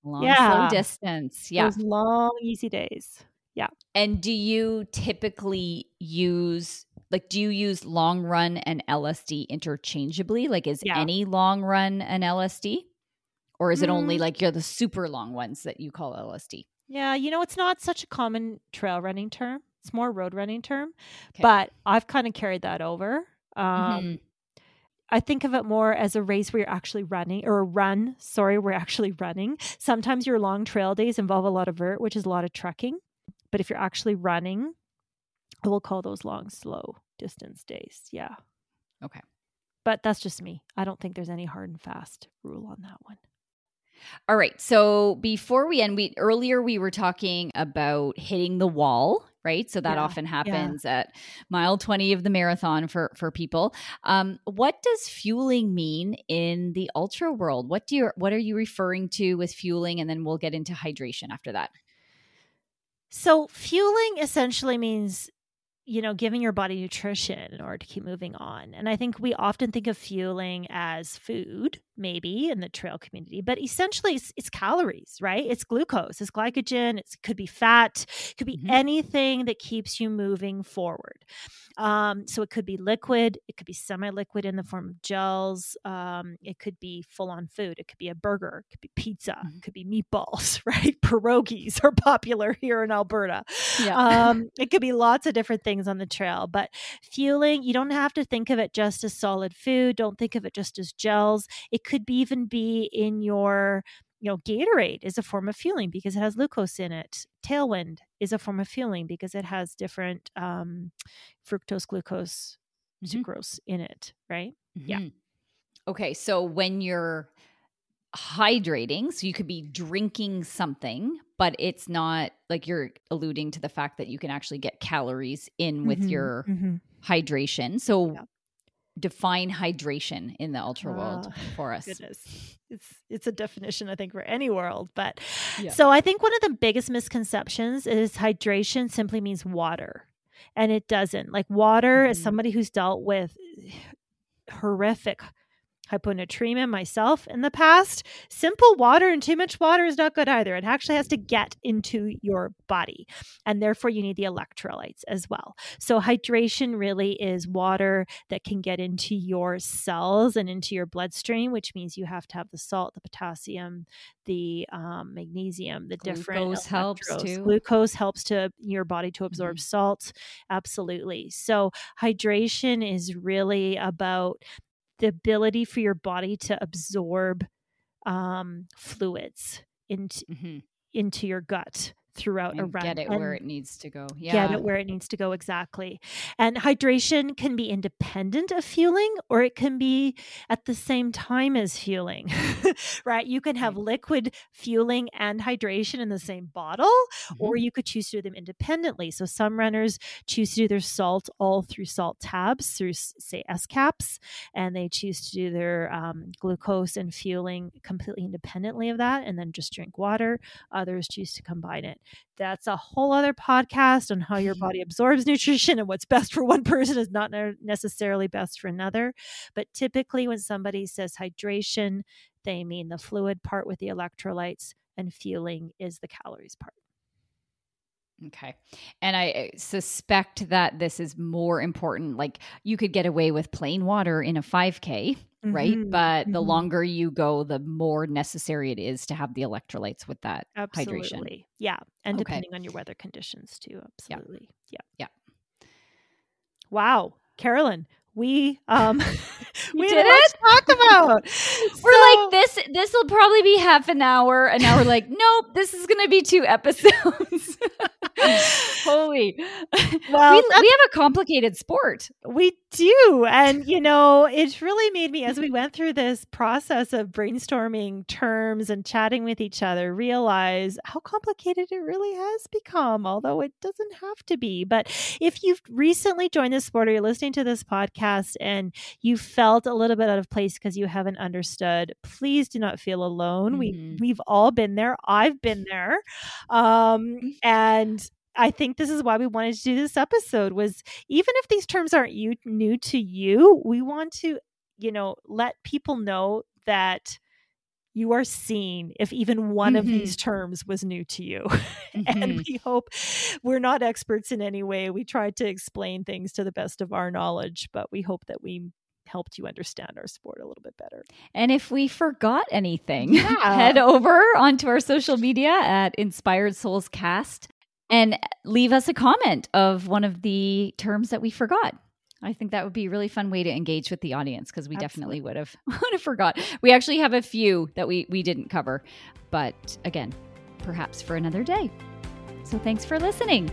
long yeah. slow distance yeah those long easy days yeah and do you typically use like do you use long run and lsd interchangeably like is yeah. any long run an lsd or is it only mm. like you're the super long ones that you call lsd yeah you know it's not such a common trail running term it's more road running term okay. but i've kind of carried that over um, mm-hmm. I think of it more as a race where you're actually running or a run. Sorry, we're actually running. Sometimes your long trail days involve a lot of vert, which is a lot of trekking. But if you're actually running, I will call those long, slow distance days. Yeah. Okay. But that's just me. I don't think there's any hard and fast rule on that one. All right. So before we end, we earlier we were talking about hitting the wall right? So that yeah, often happens yeah. at mile 20 of the marathon for for people. Um, what does fueling mean in the ultra world? What do you what are you referring to with fueling? And then we'll get into hydration after that. So fueling essentially means you know, giving your body nutrition in order to keep moving on. And I think we often think of fueling as food, maybe in the trail community, but essentially it's, it's calories, right? It's glucose, it's glycogen, it could be fat, it could be mm-hmm. anything that keeps you moving forward. Um, so it could be liquid, it could be semi liquid in the form of gels, um, it could be full on food, it could be a burger, it could be pizza, mm-hmm. it could be meatballs, right? Pierogies are popular here in Alberta. Yeah. Um, it could be lots of different things on the trail, but fueling, you don't have to think of it just as solid food, don't think of it just as gels. It could be even be in your you know, Gatorade is a form of fueling because it has glucose in it. Tailwind is a form of fueling because it has different um, fructose, glucose, mm-hmm. sucrose in it, right? Mm-hmm. Yeah. Okay. So when you're hydrating, so you could be drinking something, but it's not like you're alluding to the fact that you can actually get calories in with mm-hmm. your mm-hmm. hydration. So yeah define hydration in the ultra world oh, for us? Goodness. It's it's a definition I think for any world, but yeah. so I think one of the biggest misconceptions is hydration simply means water. And it doesn't. Like water mm-hmm. as somebody who's dealt with horrific hyponatremia myself in the past. Simple water and too much water is not good either. It actually has to get into your body, and therefore you need the electrolytes as well. So, hydration really is water that can get into your cells and into your bloodstream, which means you have to have the salt, the potassium, the um, magnesium, the Glucose different Glucose helps too. Glucose helps to your body to absorb mm-hmm. salt. Absolutely. So, hydration is really about the ability for your body to absorb um, fluids into mm-hmm. into your gut throughout and a run. Get it where it needs to go. Yeah. Get it where it needs to go exactly. And hydration can be independent of fueling or it can be at the same time as fueling. right? You can have liquid fueling and hydration in the same bottle mm-hmm. or you could choose to do them independently. So some runners choose to do their salt all through salt tabs through say S caps and they choose to do their um, glucose and fueling completely independently of that and then just drink water. Others choose to combine it. That's a whole other podcast on how your mm-hmm. body absorbs nutrition and what's best for one person is not necessarily best for another. But typically, when somebody says hydration, they mean the fluid part with the electrolytes, and fueling is the calories part. Okay. And I suspect that this is more important. Like you could get away with plain water in a 5K, mm-hmm. right? But mm-hmm. the longer you go, the more necessary it is to have the electrolytes with that Absolutely. hydration. Yeah. And okay. depending on your weather conditions too. Absolutely. Yeah. Yeah. yeah. Wow. Carolyn, we um we did it talk about we're so, like this this will probably be half an hour and now we're like nope this is gonna be two episodes holy well we, we, have a complicated sport we do and you know it really made me as we went through this process of brainstorming terms and chatting with each other realize how complicated it really has become although it doesn't have to be but if you've recently joined this sport or you're listening to this podcast podcast and you felt a little bit out of place because you haven't understood, please do not feel alone. Mm-hmm. We we've all been there. I've been there. Um, mm-hmm. and I think this is why we wanted to do this episode was even if these terms aren't you new to you, we want to, you know, let people know that you are seen if even one mm-hmm. of these mm-hmm. terms was new to you. Mm-hmm. and we hope we're not experts in any way. We tried to explain things to the best of our knowledge, but we hope that we helped you understand our sport a little bit better. And if we forgot anything, yeah. head over onto our social media at Inspired Soles Cast and leave us a comment of one of the terms that we forgot. I think that would be a really fun way to engage with the audience because we Absolutely. definitely would have would have forgot. We actually have a few that we we didn't cover, but again, perhaps for another day. So thanks for listening.